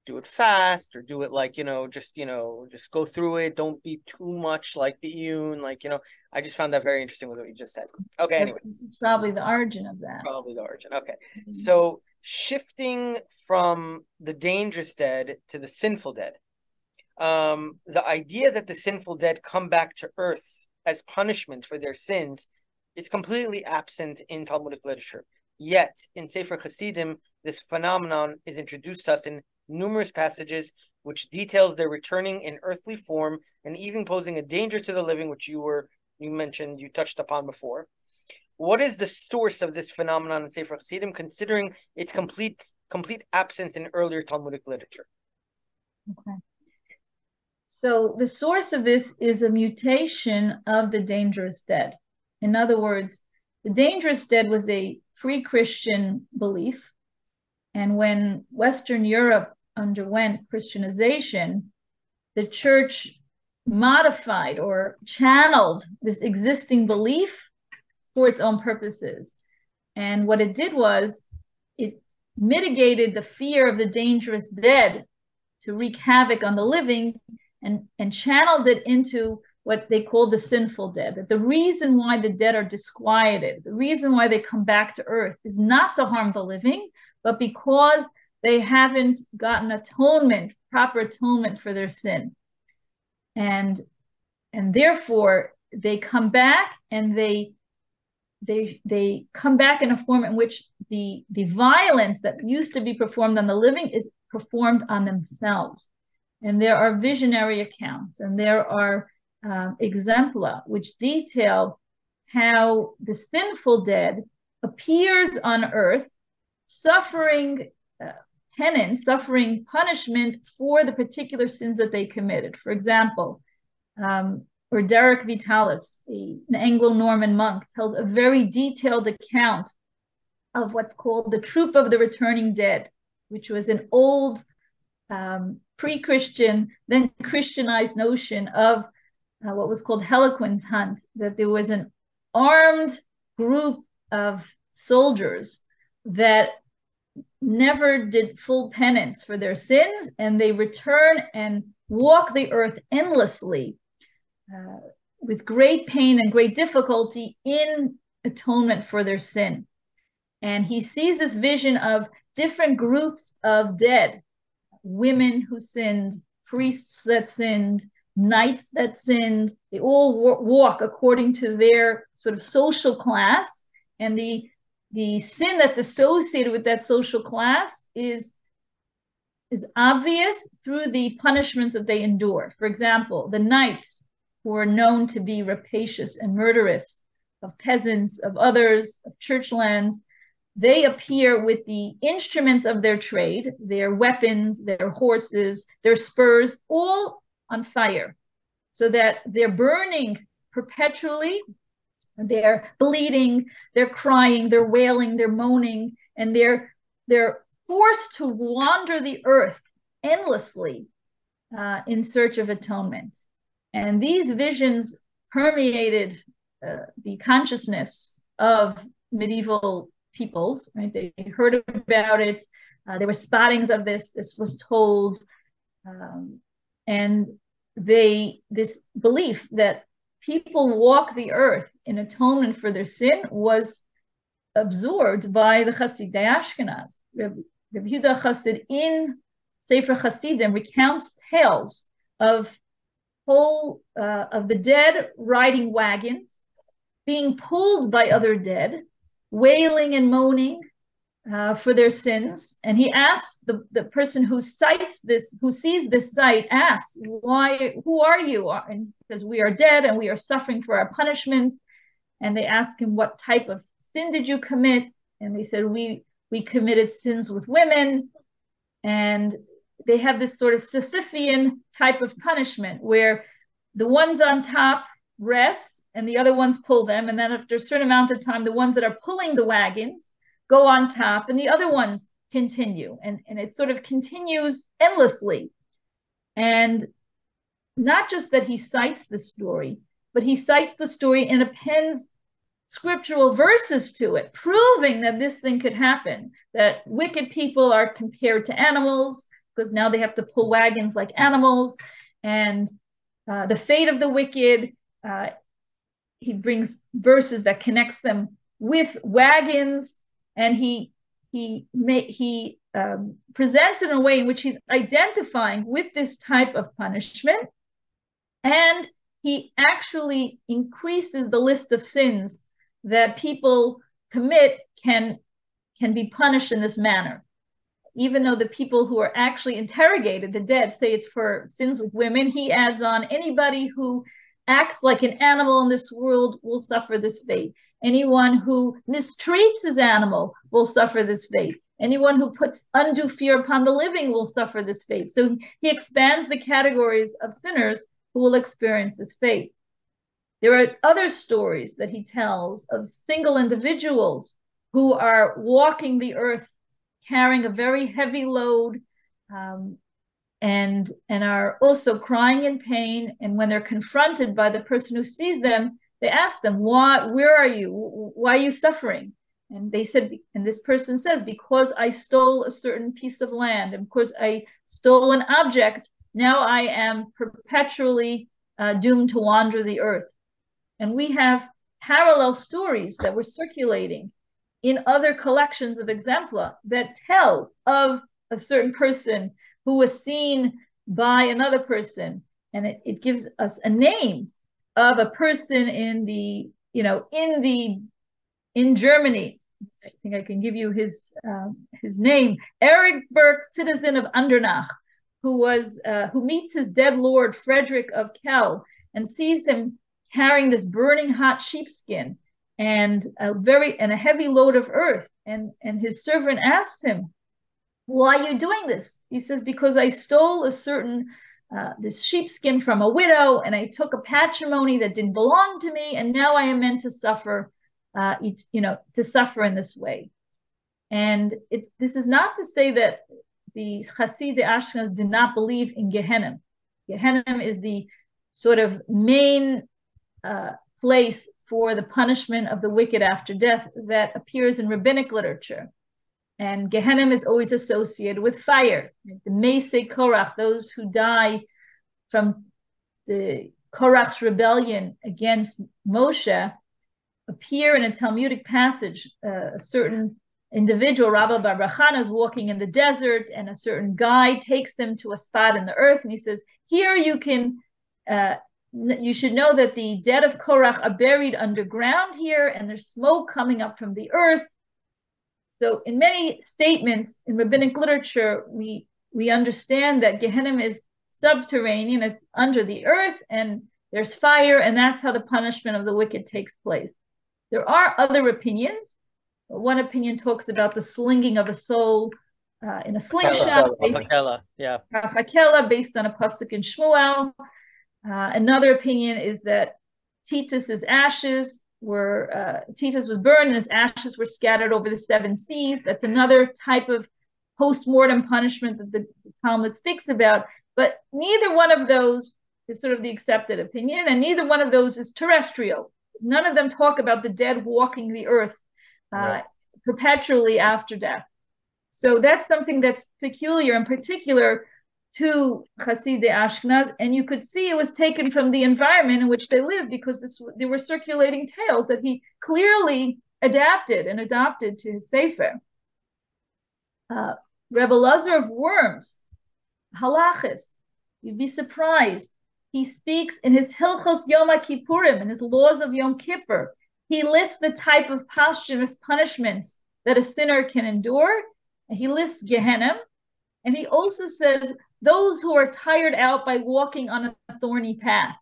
do it fast or do it like you know just you know just go through it. Don't be too much like the Iyun like you know I just found that very interesting with what you just said. Okay anyway. it's probably the origin of that. Probably the origin. Okay. Mm-hmm. so shifting from the dangerous dead to the sinful dead. Um the idea that the sinful dead come back to earth as punishment for their sins is completely absent in Talmudic literature. Yet, in Sefer Hasidim, this phenomenon is introduced to us in numerous passages which details their returning in earthly form and even posing a danger to the living, which you were you mentioned you touched upon before. What is the source of this phenomenon in Sefer Hasidim, considering its complete complete absence in earlier Talmudic literature? Okay. So the source of this is a mutation of the dangerous dead. In other words, the dangerous dead was a pre-Christian belief. And when Western Europe underwent Christianization, the church modified or channeled this existing belief for its own purposes. And what it did was it mitigated the fear of the dangerous dead to wreak havoc on the living and, and channeled it into what they call the sinful dead. That the reason why the dead are disquieted, the reason why they come back to earth is not to harm the living, but because they haven't gotten atonement, proper atonement for their sin. And and therefore they come back and they they they come back in a form in which the the violence that used to be performed on the living is performed on themselves and there are visionary accounts and there are uh, exempla which detail how the sinful dead appears on earth suffering uh, penance suffering punishment for the particular sins that they committed. For example um, Orderic Vitalis, a, an Anglo-Norman monk, tells a very detailed account of what's called the Troop of the Returning Dead, which was an old um, pre-Christian, then Christianized notion of uh, what was called Hellequin's hunt, that there was an armed group of soldiers that never did full penance for their sins, and they return and walk the earth endlessly uh, with great pain and great difficulty in atonement for their sin. And he sees this vision of different groups of dead women who sinned, priests that sinned, knights that sinned. They all walk according to their sort of social class. And the, the sin that's associated with that social class is, is obvious through the punishments that they endure. For example, the knights who are known to be rapacious and murderous of peasants, of others, of church lands, they appear with the instruments of their trade, their weapons, their horses, their spurs, all on fire, so that they're burning perpetually. They're bleeding, they're crying, they're wailing, they're moaning, and they're they're forced to wander the earth endlessly uh, in search of atonement. And these visions permeated uh, the consciousness of medieval peoples. Right? They heard about it. Uh, there were spottings of this. This was told, um, and they this belief that people walk the earth in atonement for their sin was absorbed by the Hasidei Ashkenaz. Rabbi Yehuda Chassid in Sefer Hasidim recounts tales of whole uh, of the dead riding wagons, being pulled by other dead, wailing and moaning uh, for their sins. And he asks the, the person who cites this, who sees this sight, asks, "Why? Who are you?" And he says, "We are dead, and we are suffering for our punishments." And they ask him, "What type of sin did you commit?" And they said, "We we committed sins with women." And they have this sort of Sisyphean type of punishment where the ones on top rest and the other ones pull them. And then after a certain amount of time, the ones that are pulling the wagons go on top and the other ones continue. And, and it sort of continues endlessly. And not just that he cites the story, but he cites the story and appends scriptural verses to it, proving that this thing could happen, that wicked people are compared to animals, because now they have to pull wagons like animals and uh, the fate of the wicked uh, he brings verses that connects them with wagons and he he may, he um, presents in a way in which he's identifying with this type of punishment and he actually increases the list of sins that people commit can can be punished in this manner even though the people who are actually interrogated, the dead, say it's for sins with women, he adds on anybody who acts like an animal in this world will suffer this fate. Anyone who mistreats his animal will suffer this fate. Anyone who puts undue fear upon the living will suffer this fate. So he expands the categories of sinners who will experience this fate. There are other stories that he tells of single individuals who are walking the earth carrying a very heavy load um, and and are also crying in pain and when they're confronted by the person who sees them they ask them why where are you? Why are you suffering? And they said and this person says because i stole a certain piece of land and because i stole an object now i am perpetually uh, doomed to wander the earth. And we have parallel stories that were circulating in other collections of exempla that tell of a certain person who was seen by another person. And it, it gives us a name of a person in the you know in the in Germany. I think I can give you his uh, his name. Eric Burke, citizen of Andernach, who was uh, who meets his dead lord Frederick of Kell and sees him carrying this burning hot sheepskin and a very and a heavy load of earth. And and his servant asks him, "Why are you doing this?" He says, "Because I stole a certain." Uh, this sheepskin from a widow, and I took a patrimony that didn't belong to me, and now I am meant to suffer uh, you know, to suffer in this way. And it, this is not to say that the Hasidei Ashkenaz did not believe in Gehenna. Gehenna is the sort of main uh, place for the punishment of the wicked after death that appears in rabbinic literature. And Gehenna is always associated with fire. The Mesei Korach, those who die from the Korach's rebellion against Moshe, appear in a Talmudic passage. Uh, a certain individual, Rabbi Bar is walking in the desert, and a certain guy takes him to a spot in the earth, and he says, "Here you can." Uh, you should know that the dead of Korach are buried underground here, and there's smoke coming up from the earth. So, in many statements in rabbinic literature, we we understand that Gehenna is subterranean; it's under the earth, and there's fire, and that's how the punishment of the wicked takes place. There are other opinions. One opinion talks about the slinging of a soul uh, in a slingshot. Rafakela, yeah. Rafakela, based on a pasuk in Shmuel. Uh, another opinion is that Titus's ashes were uh, Titus was burned and his ashes were scattered over the seven seas. That's another type of post-mortem punishment that the, the Talmud speaks about. But neither one of those is sort of the accepted opinion, and neither one of those is terrestrial none of them talk about the dead walking the earth uh, right. perpetually after death. So that's something that's peculiar in particular to Hasidei Ashkenaz, and you could see it was taken from the environment in which they lived because this, were circulating tales that he clearly adapted and adopted to his Sefer. Uh, Rebbe Lazar of Worms, halachist, you'd be surprised he speaks in his Hilchos Yom Kippurim, in his laws of Yom Kippur. He lists the type of posthumous punishments that a sinner can endure. And he lists Gehenna. And he also says those who are tired out by walking on a thorny path.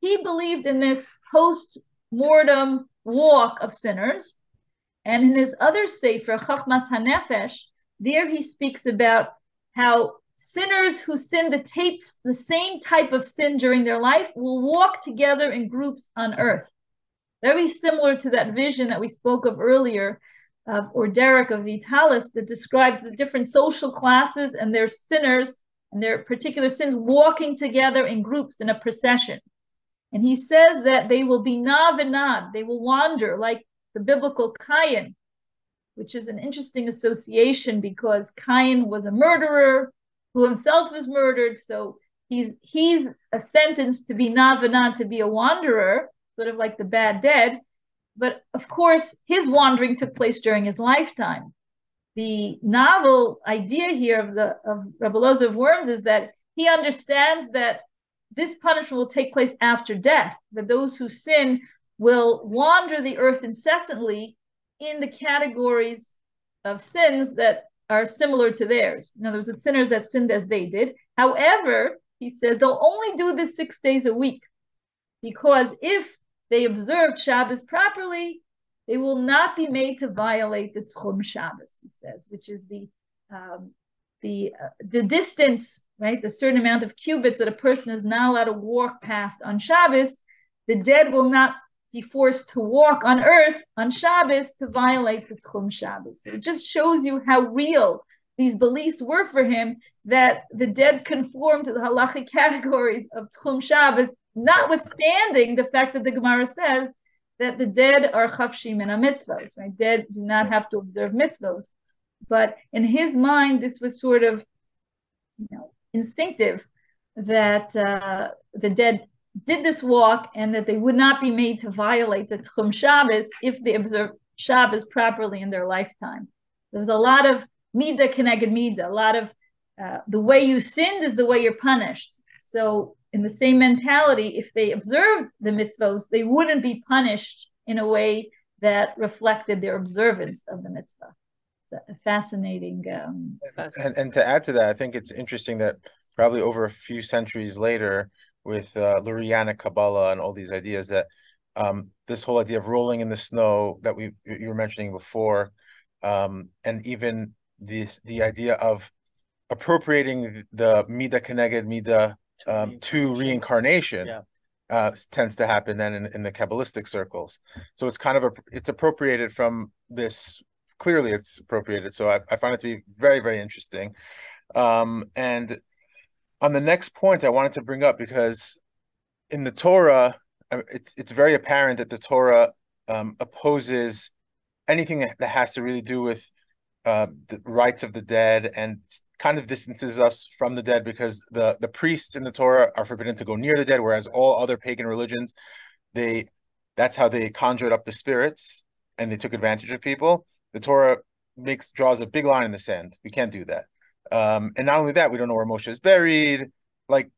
He believed in this post-mortem walk of sinners. And in his other sefer, Chachmas Hanefesh, there he speaks about how sinners who sin the, tape, the same type of sin during their life will walk together in groups on earth. Very similar to that vision that we spoke of earlier of Orderic of Vitalis that describes the different social classes and their sinners and their particular sins walking together in groups in a procession. And he says that they will be nav they will wander like the biblical Cain, which is an interesting association because Cain was a murderer, who himself was murdered. So he's he's a sentenced to be navanat, to be a wanderer, sort of like the bad dead. But of course, his wandering took place during his lifetime. The novel idea here of the of Rebbe of Worms is that he understands that this punishment will take place after death, that those who sin will wander the earth incessantly in the categories of sins that are similar to theirs. In other words, sinners that sinned as they did. However, he says they'll only do this six days a week because if they observe Shabbos properly, they will not be made to violate the Tchum Shabbos, he says, which is the um, the uh, the distance, right? The certain amount of cubits that a person is not allowed to walk past on Shabbos. The dead will not be forced to walk on earth on Shabbos to violate the Tchum Shabbos. So it just shows you how real these beliefs were for him that the dead conform to the halachic categories of Tchum Shabbos, notwithstanding the fact that the Gemara says that the dead are chafshim and mitzvahs, right? Dead do not have to observe mitzvahs. But in his mind, this was sort of you know, instinctive that uh, the dead did this walk and that they would not be made to violate the Tchum Shabbos if they observe Shabbos properly in their lifetime. There's a lot of midah keneged midah, a lot of uh, the way you sinned is the way you're punished. So in the same mentality, if they observed the mitzvos, they wouldn't be punished in a way that reflected their observance of the mitzvah. A fascinating. Um, and, and to add to that, I think it's interesting that probably over a few centuries later, with uh, Lurianic Kabbalah and all these ideas, that um, this whole idea of rolling in the snow that we you were mentioning before, um, and even this the idea of appropriating the mida keneged mida um, to reincarnation yeah. uh, tends to happen then in, in the kabbalistic circles. So it's kind of a it's appropriated from this. Clearly, it's appropriated. So I, I find it to be very very interesting. Um, and on the next point, I wanted to bring up because in the Torah, it's it's very apparent that the Torah um, opposes anything that, that has to really do with uh, the rights of the dead and kind of distances us from the dead because the the priests in the Torah are forbidden to go near the dead, whereas all other pagan religions, they that's how they conjured up the spirits and they took advantage of people. The Torah makes draws a big line in the sand. We can't do that. Um, and not only that, we don't know where Moshe is buried. Like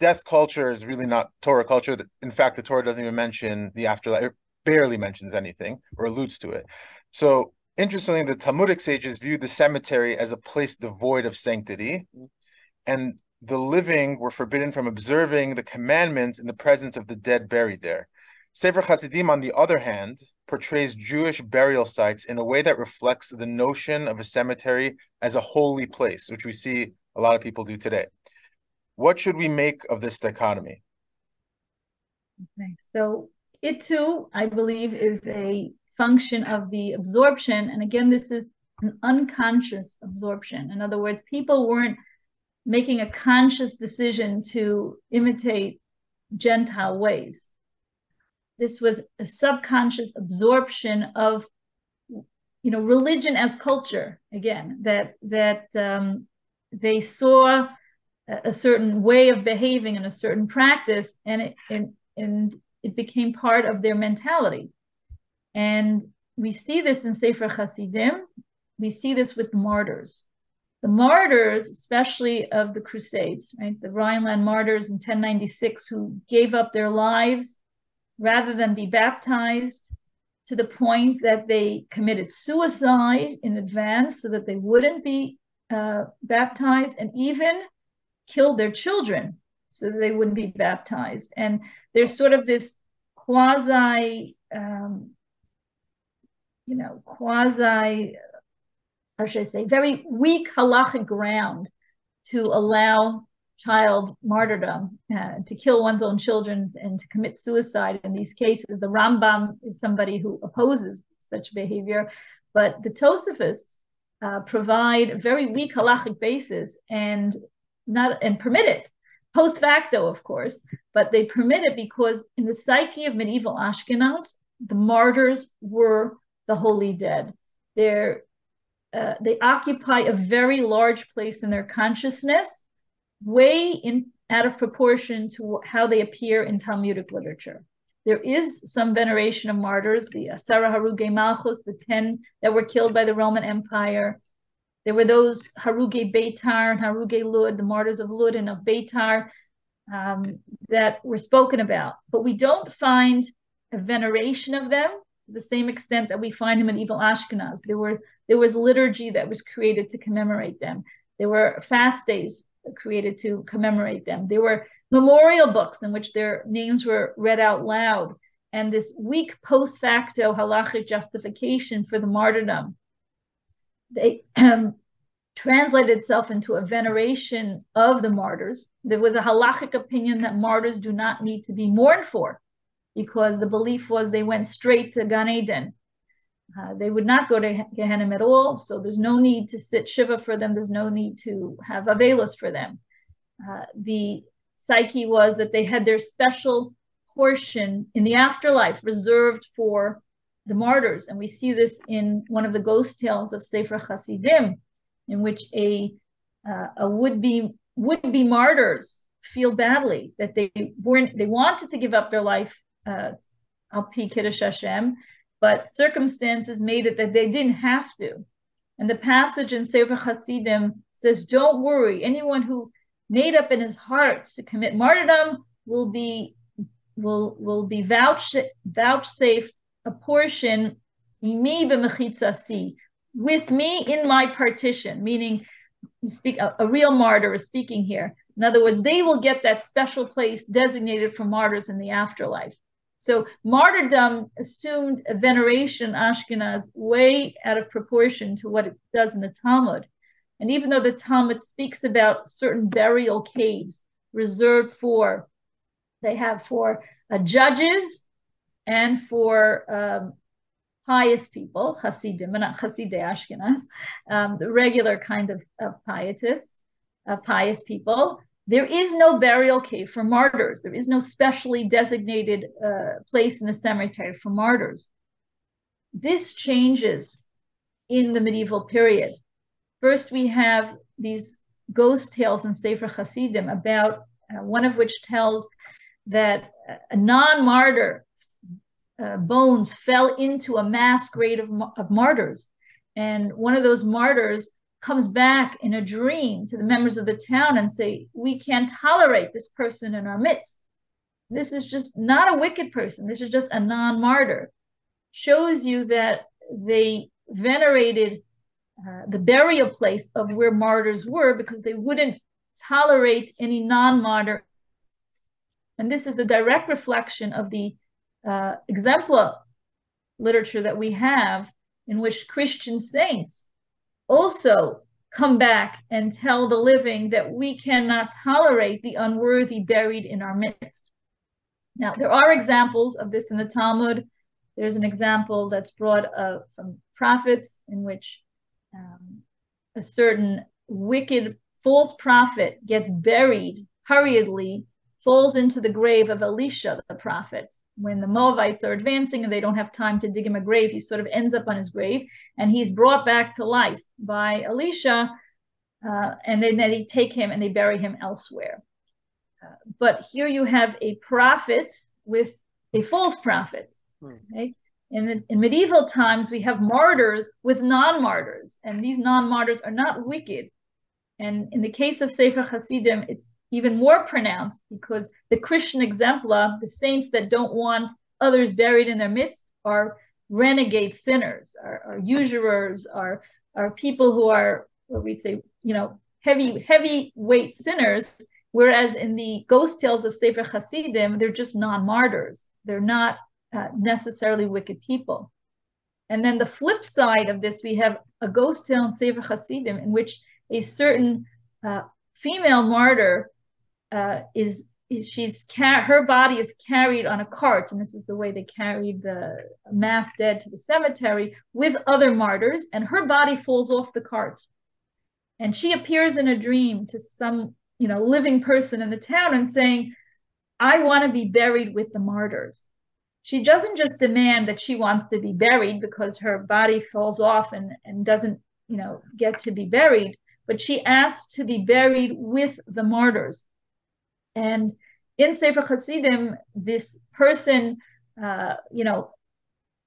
death culture is really not Torah culture. In fact, the Torah doesn't even mention the afterlife. It barely mentions anything or alludes to it. So interestingly, the Talmudic sages viewed the cemetery as a place devoid of sanctity, mm-hmm. and the living were forbidden from observing the commandments in the presence of the dead buried there. Sefer Hasidim, on the other hand, portrays Jewish burial sites in a way that reflects the notion of a cemetery as a holy place, which we see a lot of people do today. What should we make of this dichotomy? Okay, so it too, I believe, is a function of the absorption. And again, this is an unconscious absorption. In other words, people weren't making a conscious decision to imitate Gentile ways. This was a subconscious absorption of, you know, religion as culture. Again, that that um, they saw a certain way of behaving and a certain practice, and it and, and it became part of their mentality. And we see this in Sefer Hasidim. We see this with the martyrs. The martyrs, especially of the Crusades, right? The Rhineland martyrs in 1096 who gave up their lives rather than be baptized to the point that they committed suicide in advance so that they wouldn't be uh, baptized and even killed their children so they wouldn't be baptized. And there's sort of this quasi um, you know, quasi, how should I say, very weak halachic ground to allow child martyrdom, uh, to kill one's own children and to commit suicide in these cases. The Rambam is somebody who opposes such behavior, but the Tosafists uh, provide a very weak halachic basis and not and permit it post facto, of course, but they permit it because in the psyche of medieval Ashkenaz, the martyrs were the holy dead. They're, uh, they occupy a very large place in their consciousness, way in out of proportion to how they appear in Talmudic literature. There is some veneration of martyrs, the Sarah Haruge Malchus, the 10 that were killed by the Roman Empire. There were those Haruge Beitar and Haruge Lud, the martyrs of Lud and of Beitar, um, that were spoken about. But we don't find a veneration of them the same extent that we find them in evil Ashkenaz. There were there was liturgy that was created to commemorate them. There were fast days created to commemorate them. There were memorial books in which their names were read out loud. And this weak post facto halachic justification for the martyrdom, they um, translated itself into a veneration of the martyrs. There was a halachic opinion that martyrs do not need to be mourned for because the belief was they went straight to Gan Eden. Uh, they would not go to Gehenna at all, so there's no need to sit Shiva for them. There's no need to have Avelos for them. Uh, the psyche was that they had their special portion in the afterlife reserved for the martyrs. And we see this in one of the ghost tales of Sefer Hasidim, in which a, uh, a would-be would-be martyrs feel badly that they weren't they wanted to give up their life uh, Alpi Kiddush Hashem, but circumstances made it that they didn't have to. And the passage in Sefer Hasidim says, "Don't worry. Anyone who made up in his heart to commit martyrdom will be will will be vouch vouchsafed a portion with me in my partition, meaning speak a, a real martyr is speaking here. In other words, they will get that special place designated for martyrs in the afterlife. So martyrdom assumed a veneration Ashkenaz way out of proportion to what it does in the Talmud. And even though the Talmud speaks about certain burial caves reserved for, they have for uh, judges and for um, pious people, Hasidim, not Hasidei Ashkenaz, um, the regular kind of, of pietists, of pious people. There is no burial cave for martyrs. There is no specially designated uh, place in the cemetery for martyrs. This changes in the medieval period. First, we have these ghost tales in Sefer Hasidim about uh, one of which tells that a non-martyr uh, bones fell into a mass grave of, of martyrs. And one of those martyrs comes back in a dream to the members of the town and say, we can't tolerate this person in our midst. This is just not a wicked person. This is just a non-martyr. Shows you that they venerated uh, the burial place of where martyrs were because they wouldn't tolerate any non-martyr. And this is a direct reflection of the uh, exemplar literature that we have in which Christian saints also come back and tell the living that we cannot tolerate the unworthy buried in our midst. Now, there are examples of this in the Talmud. There's an example that's brought uh, from prophets in which um, a certain wicked false prophet gets buried hurriedly, falls into the grave of Elisha, the prophet, when the Moabites are advancing and they don't have time to dig him a grave, he sort of ends up on his grave and he's brought back to life by Elisha. Uh, and then they take him and they bury him elsewhere. Uh, but here you have a prophet with a false prophet. Hmm. Okay? In, the, in medieval times, we have martyrs with non martyrs, and these non martyrs are not wicked. And in the case of Sefer Hasidim, it's even more pronounced because the Christian exemplar, the saints that don't want others buried in their midst, are renegade sinners, are, are usurers, are are people who are what we'd say, you know, heavy heavyweight sinners. Whereas in the ghost tales of Sefer Hasidim, they're just non-martyrs. They're not uh, necessarily wicked people. And then the flip side of this, we have a ghost tale in Sefer Hasidim in which a certain uh, female martyr uh, is, she's her body is carried on a cart, and this is the way they carried the mass dead to the cemetery with other martyrs, and her body falls off the cart, and she appears in a dream to some you know living person in the town and saying, "I want to be buried with the martyrs." She doesn't just demand that she wants to be buried because her body falls off and, and doesn't, you know, get to be buried, but she asks to be buried with the martyrs. And in Sefer Hasidim, this person, uh, you know,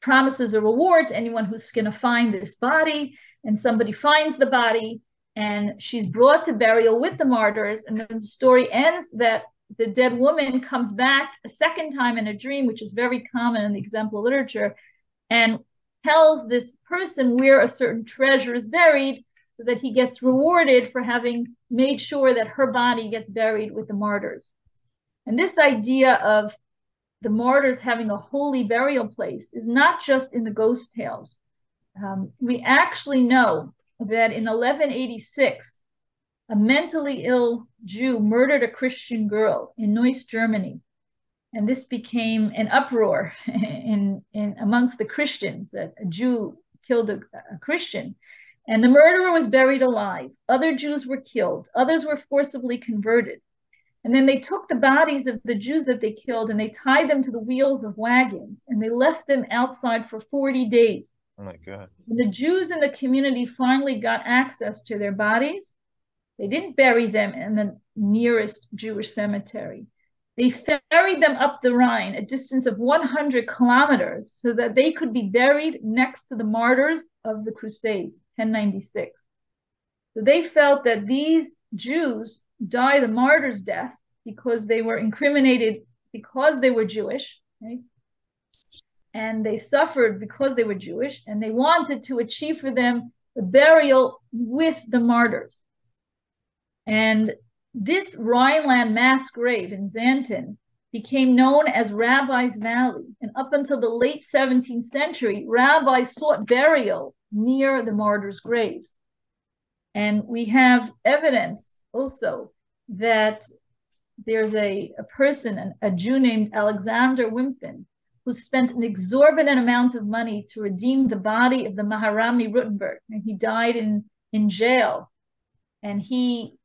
promises a reward to anyone who's going to find this body, and somebody finds the body, and she's brought to burial with the martyrs. And then the story ends that the dead woman comes back a second time in a dream, which is very common in the exemplar literature, and tells this person where a certain treasure is buried so that he gets rewarded for having made sure that her body gets buried with the martyrs. And this idea of the martyrs having a holy burial place is not just in the ghost tales. Um, we actually know that in 1186, a mentally ill Jew murdered a Christian girl in Neuss, Germany. And this became an uproar in, in amongst the Christians that a Jew killed a, a Christian. And the murderer was buried alive. Other Jews were killed. Others were forcibly converted. And then they took the bodies of the Jews that they killed and they tied them to the wheels of wagons and they left them outside for 40 days. Oh my God. When the Jews in the community finally got access to their bodies, they didn't bury them in the nearest Jewish cemetery. They ferried them up the Rhine, a distance of 100 kilometers, so that they could be buried next to the martyrs of the Crusades, 1096. So they felt that these Jews died a martyr's death because they were incriminated because they were Jewish, right? and they suffered because they were Jewish, and they wanted to achieve for them the burial with the martyrs. And this Rhineland mass grave in Xanten became known as Rabbi's Valley. And up until the late 17th century, rabbis sought burial near the martyrs' graves. And we have evidence also that there's a, a person, a Jew named Alexander Wimpfen, who spent an exorbitant amount of money to redeem the body of the Maharami Rothenburg. And he died in, in jail. And he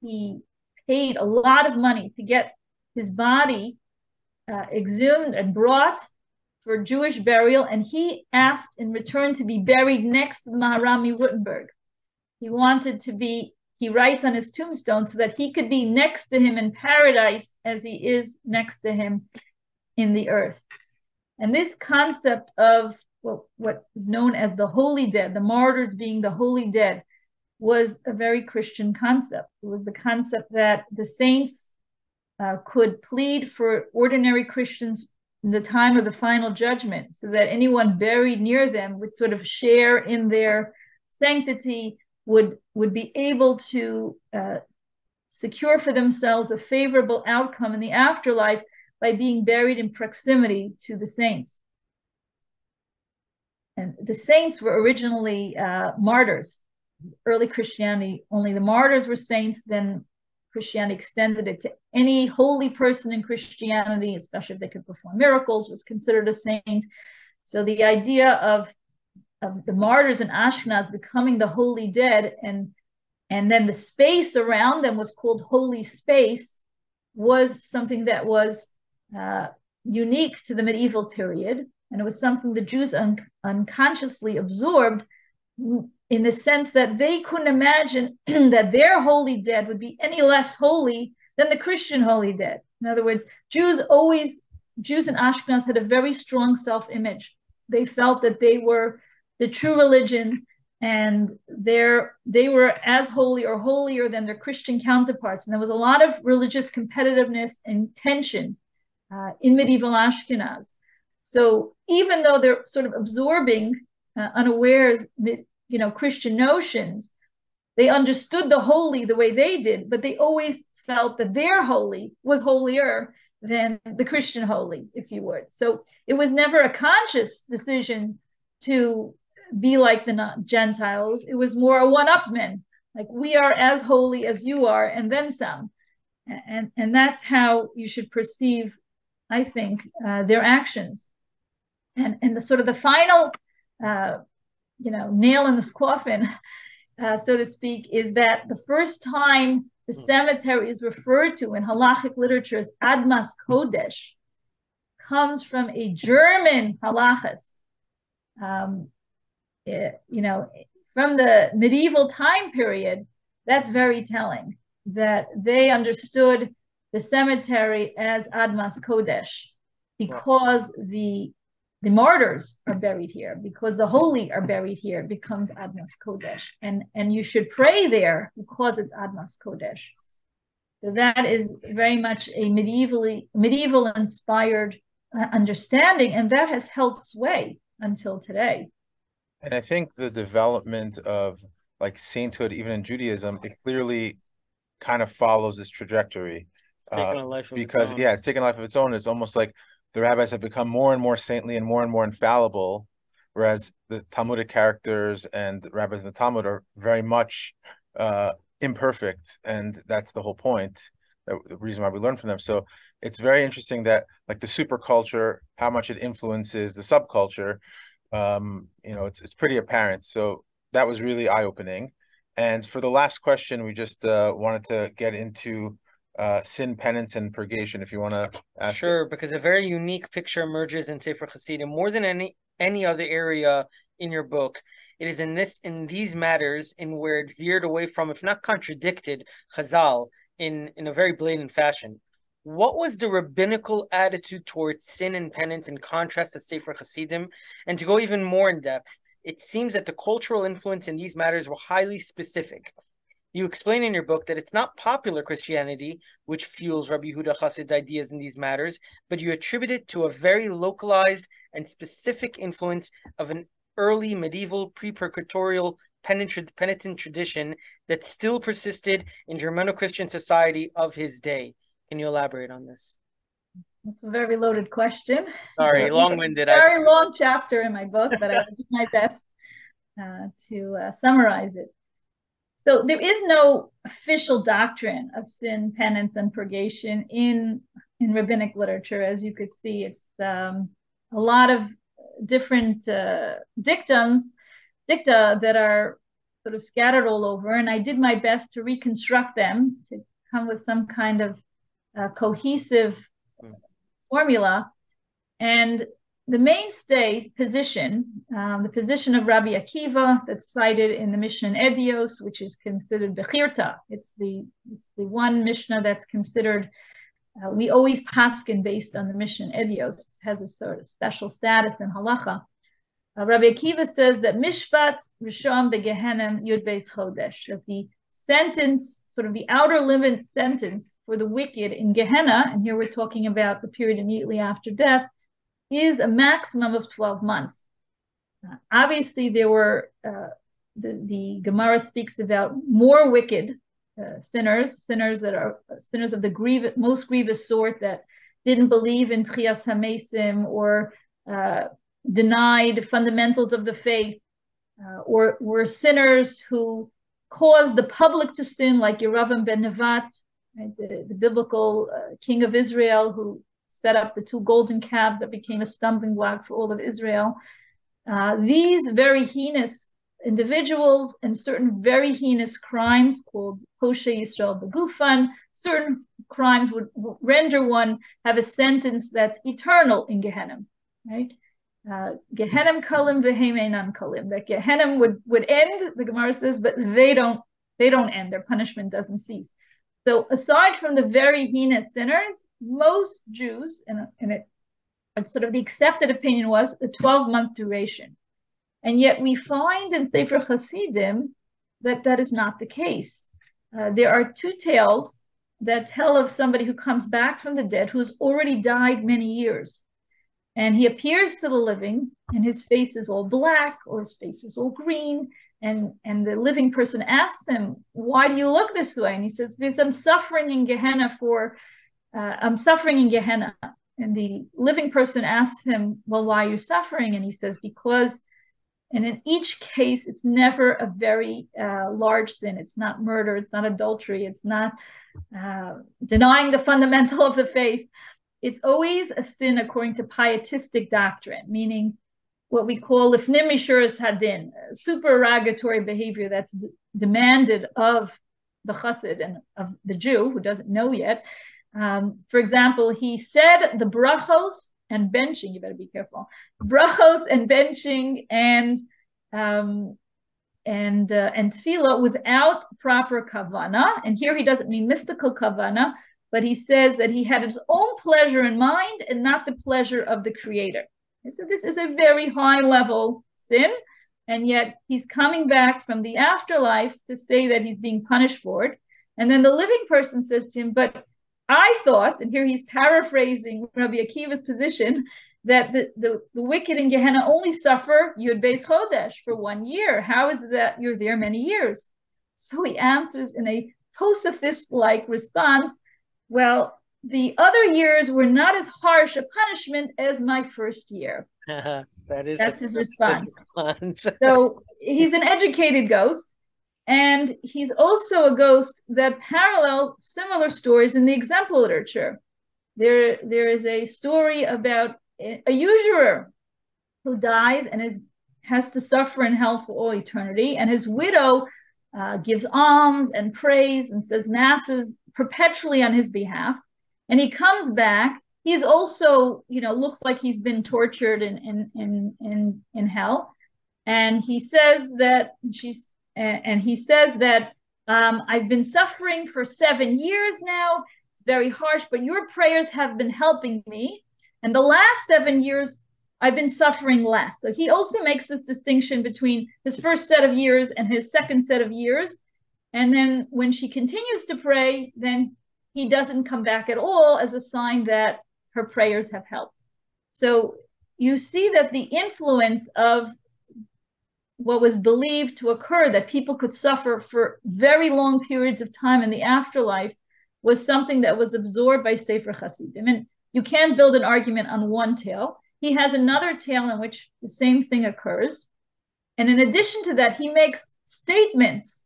he paid a lot of money to get his body uh, exhumed and brought for Jewish burial. And he asked in return to be buried next to Maharami Rothenburg. He wanted to be, he writes on his tombstone so that he could be next to him in paradise as he is next to him in the earth. And this concept of what, what is known as the holy dead, the martyrs being the holy dead, was a very Christian concept. It was the concept that the saints uh, could plead for ordinary Christians in the time of the final judgment so that anyone buried near them would sort of share in their sanctity, would, would be able to uh, secure for themselves a favorable outcome in the afterlife by being buried in proximity to the saints. And the saints were originally uh, martyrs. Early Christianity, only the martyrs were saints. Then Christianity extended it to any holy person in Christianity, especially if they could perform miracles, was considered a saint. So the idea of of the martyrs in Ashkenaz becoming the holy dead and and then the space around them was called holy space was something that was uh, unique to the medieval period, and it was something the Jews un- unconsciously absorbed in the sense that they couldn't imagine that their holy dead would be any less holy than the Christian holy dead. In other words, Jews always, Jews and Ashkenaz had a very strong self image. They felt that they were the true religion and they're, they were as holy or holier than their Christian counterparts. And there was a lot of religious competitiveness and tension uh, in medieval Ashkenaz. So even though they're sort of absorbing uh, unawares, you know, Christian notions, they understood the holy the way they did, but they always felt that their holy was holier than the Christian holy, if you would. So it was never a conscious decision to be like the Gentiles. It was more a one-upman, like we are as holy as you are, and then some. And and that's how you should perceive I think, uh, their actions. And, and the sort of the final, uh, you know, nail in this coffin, uh, so to speak, is that the first time the hmm. cemetery is referred to in halachic literature as Admas Kodesh comes from a German halachist. Um, it, eh, you know, from the medieval time period, that's very telling that they understood the cemetery as Admas Kodesh because the the martyrs are buried here because the holy are buried here it becomes Admas Kodesh. And and you should pray there because it's Admas Kodesh. So that is very much a medievally medieval inspired uh, understanding and that has held sway until today. And I think the development of like sainthood even in Judaism it clearly kind of follows this trajectory uh, because yeah, it's taken a life of its own. It's almost like the rabbis have become more and more saintly and more and more infallible, whereas the Talmudic characters and rabbis in the Talmud are very much uh, imperfect, and that's the whole point. The reason why we learn from them. So it's very interesting that like the super culture, how much it influences the subculture. Um, you know, it's it's pretty apparent. So that was really eye opening. And for the last question, we just uh, wanted to get into uh, sin, penance, and purgation. If you want to sure, it. because a very unique picture emerges in Sefer Hasidim more than any any other area in your book. It is in this in these matters in where it veered away from, if not contradicted, Chazal in in a very blatant fashion. What was the rabbinical attitude towards sin and penance in contrast to Sefer Hasidim? And to go even more in depth, it seems that the cultural influence in these matters were highly specific You explain in your book that it's not popular Christianity which fuels Rabbi Yehuda Chassid's ideas in these matters, but you attribute it to a very localized and specific influence of an early medieval pre-purgatorial penitent tradition that still persisted in Germano-Christian society of his day. Can you elaborate on this? That's a very loaded question. Sorry, long-winded. Very long chapter in my book, but I will do my best uh, to uh, summarize it. So there is no official doctrine of sin, penance, and purgation in in rabbinic literature. As you could see, it's um, a lot of different uh, dictums, dicta that are sort of scattered all over. And I did my best to reconstruct them to come with some kind of uh, cohesive mm. formula. And the mainstay position, um, the position of Rabbi Akiva that's cited in the Mishnah Edios, which is considered Bechirta. It's the it's the one Mishnah that's considered uh, we always paskin based on the Mishnah Edios. It has a sort of special status in halacha. Uh, Rabbi Akiva says that Mishpat Rishon Begehenem Yud Beis Chodesh, that the sentence, sort of the outer limit sentence for the wicked in Gehenna, and here we're talking about the period immediately after death, is a maximum of 12 months. Uh, obviously, there were, uh, the, the Gemara speaks about more wicked uh, sinners, sinners that are sinners of the grievous, most grievous sort that didn't believe in Techiyas Hamesim or uh, denied fundamentals of the faith, uh, or were sinners who caused the public to sin, like Yeravam ben Nevat, right, the, the, biblical uh, king of Israel who set up the two golden calves that became a stumbling block for all of Israel. Uh, these very heinous individuals and certain very heinous crimes called Poshe Yisrael Begufan. Certain crimes would render one have a sentence that's eternal in Gehenna, right? Uh, Gehenna kalim v'heimenan kalim. That Gehenna would would end. The Gemara says, but they don't. They don't end. Their punishment doesn't cease. So aside from the very heinous sinners, most Jews, and, and it, sort of the accepted opinion was a 12 month duration. And yet we find in Sefer Hasidim that that is not the case. Uh, there are two tales that tell of somebody who comes back from the dead who has already died many years. And he appears to the living, and his face is all black or his face is all green. And, and the living person asks him, Why do you look this way? And he says, Because I'm suffering in Gehenna for, uh, I'm suffering in Gehenna. And the living person asks him, Well, why are you suffering? And he says, Because and in each case, it's never a very uh, large sin. It's not murder. It's not adultery. It's not uh, denying the fundamental of the faith. It's always a sin according to pietistic doctrine, meaning what we call lifnim mishuras hadin, supererogatory behavior that's demanded of the chassid and of the Jew who doesn't know yet. Um, for example, he said the brachos and benching. You better be careful. Brachos and benching and um, and uh, and tefillah without proper kavana. And here he doesn't mean mystical kavana, but he says that he had his own pleasure in mind and not the pleasure of the Creator. And so this is a very high level sin, and yet he's coming back from the afterlife to say that he's being punished for it. And then the living person says to him, "But I thought, and here he's paraphrasing Rabbi Akiva's position, that the, the, the wicked in Gehenna only suffer Yud Beis Chodesh for one year. How is it that you're there many years? So he answers in a Tosafist-like response, well, the other years were not as harsh a punishment as my first year. that is that's his response. response. so he's an educated ghost and he's also a ghost that parallels similar stories in the exemplar literature. There, there is a story about a usurer who dies and is has to suffer in hell for all eternity, and his widow uh, gives alms and prays and says masses perpetually on his behalf. And he comes back. He's also, you know, looks like he's been tortured in in in in, in hell. And he says that she's and he says that um, I've been suffering for seven years now. It's very harsh, but your prayers have been helping me. And the last seven years, I've been suffering less. So he also makes this distinction between his first set of years and his second set of years. And then when she continues to pray, then he doesn't come back at all as a sign that her prayers have helped. So you see that the influence of what was believed to occur, that people could suffer for very long periods of time in the afterlife, was something that was absorbed by Sefer Hasidim. And you can't build an argument on one tale. He has another tale in which the same thing occurs. And in addition to that, he makes statements,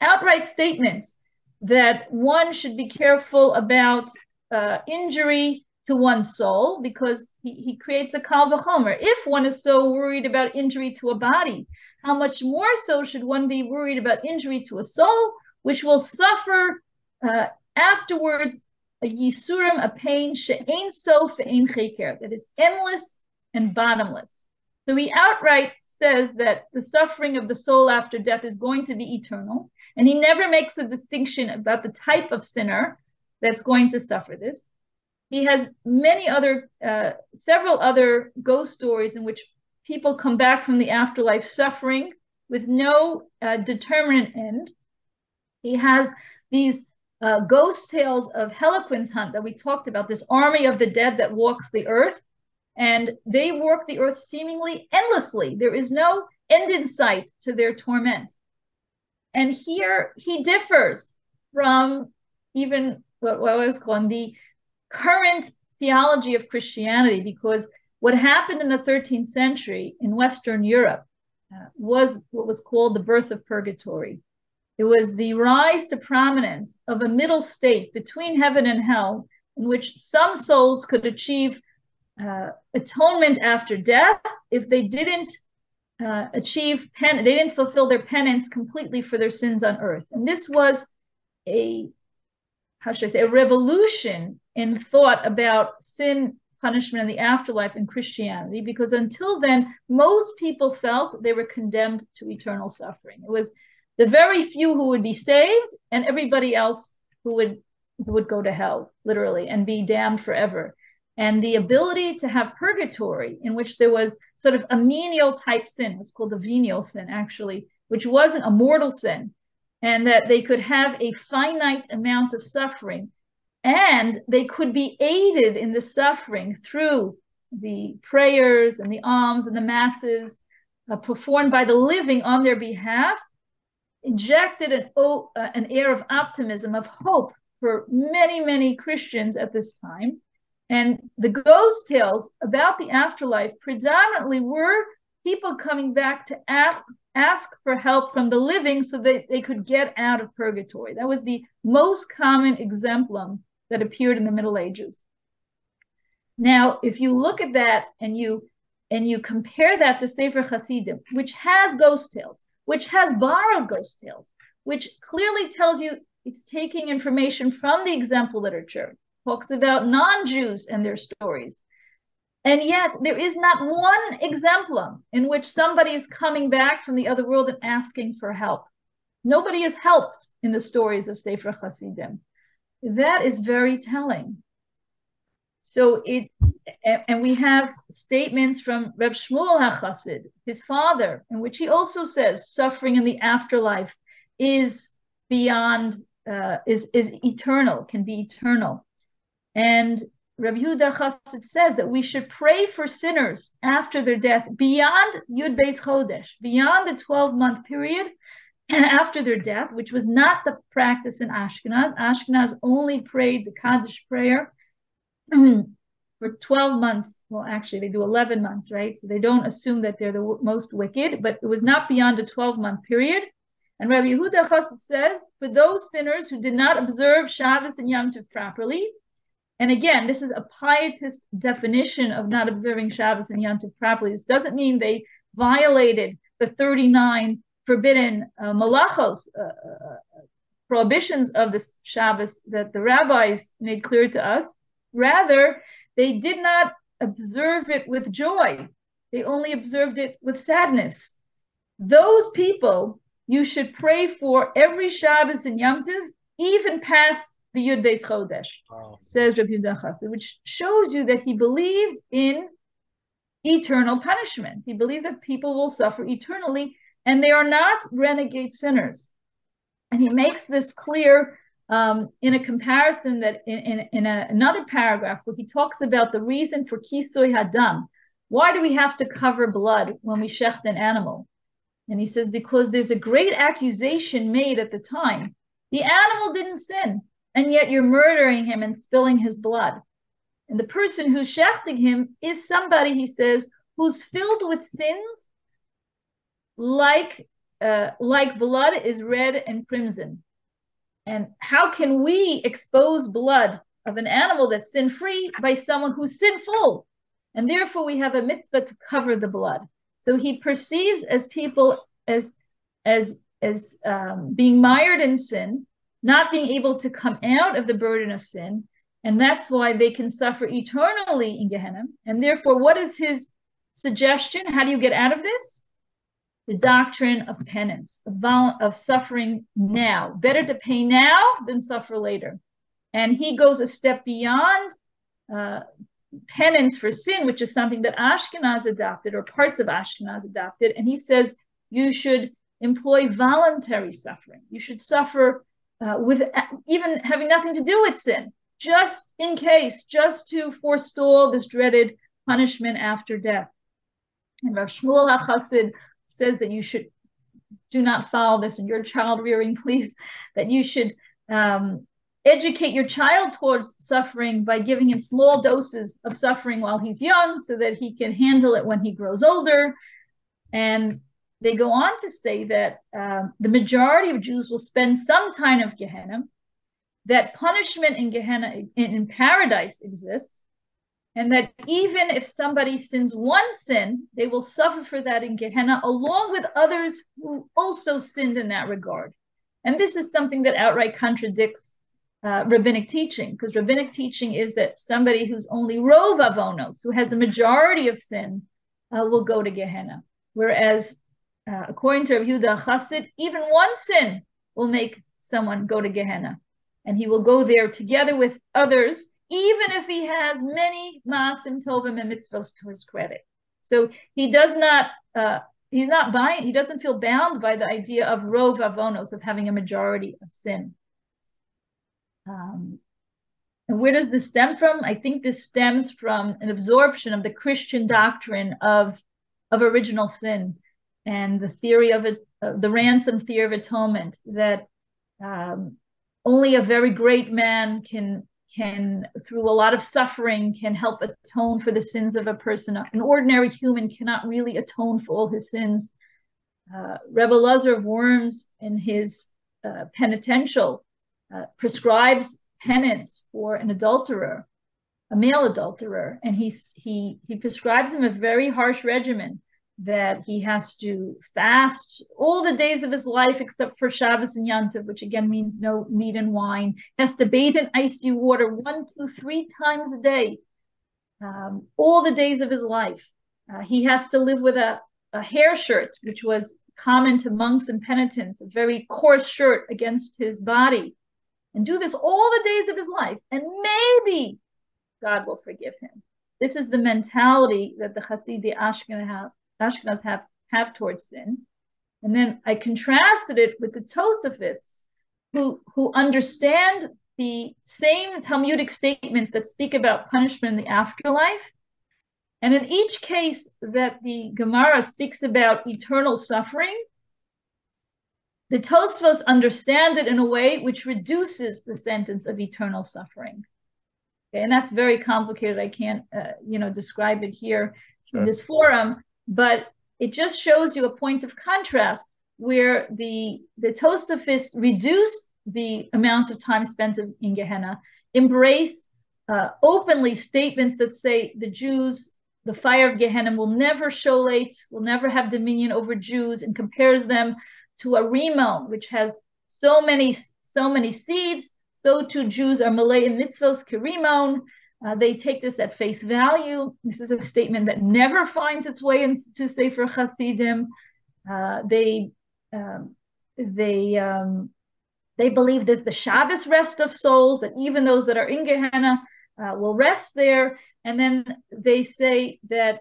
outright statements, that one should be careful about uh, injury to one's soul because he, he creates a kal v'chomer. If one is so worried about injury to a body, how much more so should one be worried about injury to a soul, which will suffer uh, afterwards a yisurim, a pain, she'ain sof ve'ein cheker, that is endless and bottomless. So he outright says that the suffering of the soul after death is going to be eternal, and he never makes a distinction about the type of sinner that's going to suffer this. He has many other, uh, several other ghost stories in which people come back from the afterlife suffering with no uh, determinate end. He has these uh, ghost tales of Hellequin's Hunt that we talked about, this army of the dead that walks the earth. And they walk the earth seemingly endlessly. There is no end in sight to their torment. And here he differs from even what, what I was calling the current theology of Christianity, because what happened in the 13th century in Western Europe uh, was what was called the birth of purgatory. It was the rise to prominence of a middle state between heaven and hell, in which some souls could achieve uh, atonement after death if they didn't uh, achieve pen they didn't fulfill their penance completely for their sins on earth and this was a how should i say a revolution in thought about sin, punishment, and the afterlife in Christianity, because until then, most people felt they were condemned to eternal suffering. It was the very few who would be saved, and everybody else who would who would go to hell, literally, and be damned forever. And the ability to have purgatory, in which there was sort of a menial type sin, it's called the venial sin, actually, which wasn't a mortal sin, and that they could have a finite amount of suffering and they could be aided in the suffering through the prayers and the alms and the masses uh, performed by the living on their behalf, injected an, uh, an air of optimism, of hope for many, many Christians at this time. And the ghost tales about the afterlife predominantly were people coming back to ask ask for help from the living so that they could get out of purgatory. That was the most common exemplum that appeared in the Middle Ages. Now, if you look at that and you and you compare that to Sefer Hasidim, which has ghost tales, which has borrowed ghost tales, which clearly tells you it's taking information from the exemplar literature, talks about non-Jews and their stories. And yet there is not one exemplum in which somebody is coming back from the other world and asking for help. Nobody is helped in the stories of Sefer Hasidim that is very telling. So it, and we have statements from Reb Shmuel HaChassid, his father, in which he also says suffering in the afterlife is beyond, uh, is is eternal, can be eternal. And Rabbi Yehuda Chassid says that we should pray for sinners after their death beyond Yud Beis Chodesh, beyond the 12 month period, after their death, which was not the practice in Ashkenaz. Ashkenaz only prayed the Kaddish prayer for 12 months. Well, actually, they do 11 months, right? So they don't assume that they're the most wicked, but it was not beyond a 12 month period. And Rabbi Yehuda Chassid says, for those sinners who did not observe Shabbos and Yom Tov properly, and again, this is a pietist definition of not observing Shabbos and Yom Tov properly. This doesn't mean they violated the 39 forbidden uh, malachos, uh, uh, prohibitions of the Shabbos that the rabbis made clear to us. Rather, they did not observe it with joy. They only observed it with sadness. Those people you should pray for every Shabbos and Yom Tov, even past the Yud Beis Chodesh, wow. says Rabbi Yehuda which shows you that he believed in eternal punishment. He believed that people will suffer eternally and they are not renegade sinners. And he makes this clear um, in a comparison that in, in, in a, another paragraph where he talks about the reason for kisui hadam. Why do we have to cover blood when we shecht an animal? And he says, because there's a great accusation made at the time. The animal didn't sin, and yet you're murdering him and spilling his blood. And the person who's shechting him is somebody, he says, who's filled with sins like uh, like blood is red and crimson. And how can we expose blood of an animal that's sin free by someone who's sinful? And therefore, we have a mitzvah to cover the blood. So he perceives as people as as as um, being mired in sin, not being able to come out of the burden of sin, and that's why they can suffer eternally in Gehenna. And therefore, what is his suggestion? How do you get out of this? The doctrine of penance, of, vol- of suffering now. Better to pay now than suffer later. And he goes a step beyond uh, penance for sin, which is something that Ashkenaz adopted or parts of Ashkenaz adopted. And he says you should employ voluntary suffering. You should suffer uh, with even having nothing to do with sin just in case, just to forestall this dreaded punishment after death. And Rav Shmuel HaChassid says that you should do not follow this in your child rearing, please, that you should um, educate your child towards suffering by giving him small doses of suffering while he's young so that he can handle it when he grows older. And they go on to say that um, the majority of Jews will spend some time of Gehenna, that punishment in Gehenna, in, in paradise exists, and that even if somebody sins one sin, they will suffer for that in Gehenna, along with others who also sinned in that regard. And this is something that outright contradicts uh, rabbinic teaching, because rabbinic teaching is that somebody who's only rov avonos, who has a majority of sin, uh, will go to Gehenna. Whereas, uh, according to Rabbi Yehuda Chassid, even one sin will make someone go to Gehenna and he will go there together with others, even if he has many maasim tovim and mitzvos to his credit. So he does not, uh, he's not buying, he doesn't feel bound by the idea of rov avonos, of having a majority of sin. Um, and where does this stem from? I think this stems from an absorption of the Christian doctrine of, of original sin and the theory of it, uh, the ransom theory of atonement that um, only a very great man can can through a lot of suffering can help atone for the sins of a person. An ordinary human cannot really atone for all his sins. Uh, Rebbe Lazar of Worms in his uh, penitential uh, prescribes penance for an adulterer a male adulterer and he's he he prescribes him a very harsh regimen that he has to fast all the days of his life except for Shabbos and Yantiv, which again means no meat and wine. He has to bathe in icy water one, two, three times a day, um, all the days of his life. Uh, he has to live with a, a hair shirt, which was common to monks and penitents, a very coarse shirt against his body, and do this all the days of his life. And maybe God will forgive him. This is the mentality that the Hasidei Ashkenaz have Ashkenaz have, have towards sin. And then I contrasted it with the Tosafists, who, who understand the same Talmudic statements that speak about punishment in the afterlife. And in each case that the Gemara speaks about eternal suffering, the Tosfos understand it in a way which reduces the sentence of eternal suffering. Okay, and that's very complicated. I can't, uh, you know, describe it here sure. in this forum but it just shows you a point of contrast where the the Tosafists reduce the amount of time spent in, Gehenna, embrace uh, openly statements that say the Jews, the fire of Gehenna will never sholate, will never have dominion over Jews, and compares them to a rimon, which has so many so many seeds. So too Jews are malay in mitzvos kerimon. Uh, they take this at face value. This is a statement that never finds its way into Sefer Hasidim. Uh, they um, they um, they believe there's the Shabbos rest of souls, that even those that are in Gehenna uh, will rest there. And then they say that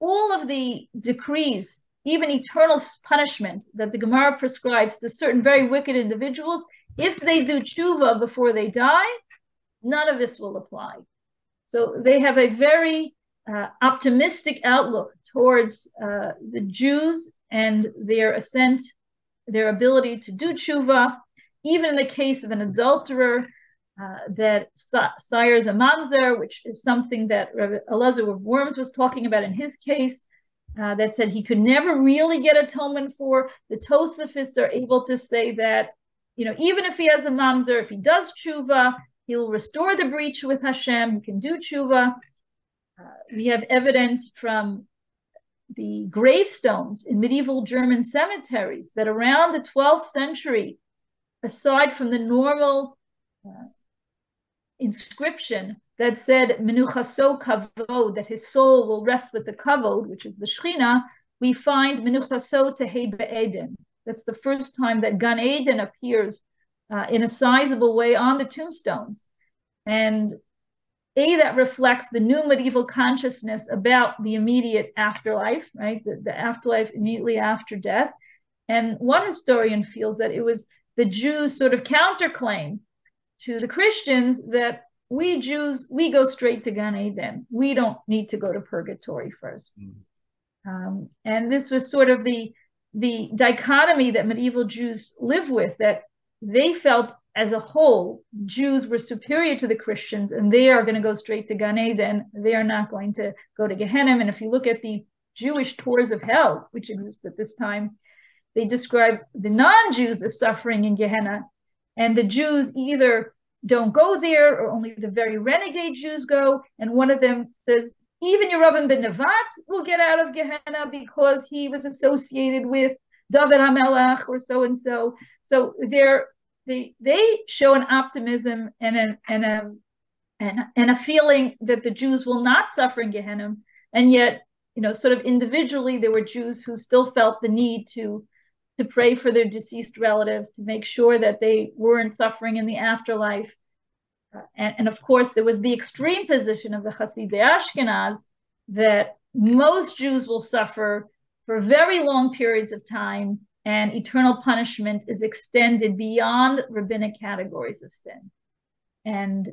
all of the decrees, even eternal punishment that the Gemara prescribes to certain very wicked individuals, if they do tshuva before they die, none of this will apply. So they have a very uh, optimistic outlook towards uh, the Jews and their ascent, their ability to do tshuva, even in the case of an adulterer uh, that sires a mamzer, which is something that Rabbi Elazar of Worms was talking about in his case, uh, that said he could never really get atonement for. The Tosafists are able to say that, you know, even if he has a mamzer, if he does tshuva, he'll restore the breach with Hashem, he can do tshuva. Uh, we have evidence from the gravestones in medieval German cemeteries that around the 12th century, aside from the normal uh, inscription that said menuchaso kavod, that his soul will rest with the kavod, which is the Shechina, we find menuchaso tehei be'eden. That's the first time that Gan Eden appears uh, in a sizable way on the tombstones. And a that reflects the new medieval consciousness about the immediate afterlife, right? The, the afterlife immediately after death. And one historian feels that it was the Jews' sort of counterclaim to the Christians that we Jews, we go straight to Gan Eden. We don't need to go to purgatory first. Mm. Um, and this was sort of the the dichotomy that medieval Jews live with, that they felt as a whole, Jews were superior to the Christians, and they are going to go straight to Gan Eden. They are not going to go to Gehenna. And if you look at the Jewish tours of hell, which exist at this time, they describe the non-Jews as suffering in Gehenna, and the Jews either don't go there or only the very renegade Jews go. And one of them says, even Yeravam ben Nevat will get out of Gehenna because he was associated with David HaMelech or so and so. So they're, they they show an optimism and a and a and, and a feeling that the Jews will not suffer in Gehenna. And yet, you know, sort of individually, there were Jews who still felt the need to to pray for their deceased relatives, to make sure that they weren't suffering in the afterlife. Uh, and, and, of course, there was the extreme position of the Hasidei Ashkenaz that most Jews will suffer for very long periods of time, and eternal punishment is extended beyond rabbinic categories of sin. And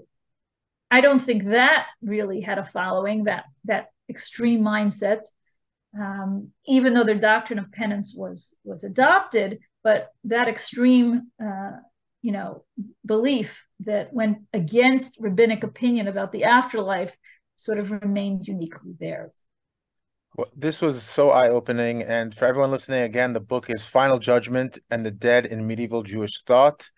I don't think that really had a following, that, that extreme mindset um, even though their doctrine of penance was was adopted, but that extreme, uh, you know, belief that went against rabbinic opinion about the afterlife sort of remained uniquely theirs. Well, this was so eye opening. And for everyone listening, again, the book is Final Judgment and the Dead in Medieval Jewish Thought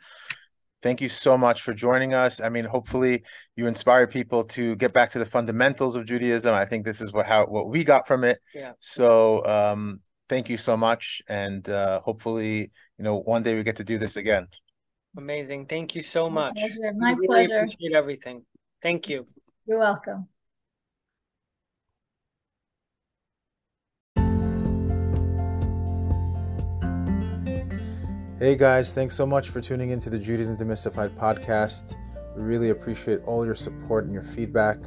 thank you so much for joining us. I mean, hopefully you inspire people to get back to the fundamentals of Judaism. I think this is what how what we got from it. Yeah. So um, thank you so much, and uh, hopefully, you know, one day we get to do this again. Amazing. Thank you so much. My pleasure. My really pleasure. Appreciate everything. Thank you. You're welcome. Hey guys, thanks so much for tuning into the Judaism Demystified podcast. We really appreciate all your support and your feedback.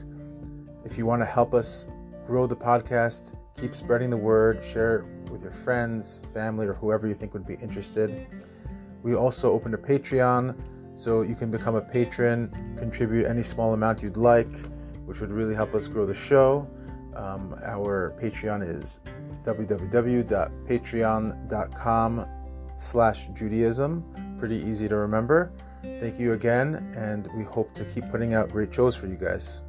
If you want to help us grow the podcast, keep spreading the word, share it with your friends, family, or whoever you think would be interested. We also opened a Patreon, so you can become a patron, contribute any small amount you'd like, which would really help us grow the show. Um, our Patreon is www.patreon.com slash Judaism. Pretty easy to remember. Thank you again, and we hope to keep putting out great shows for you guys.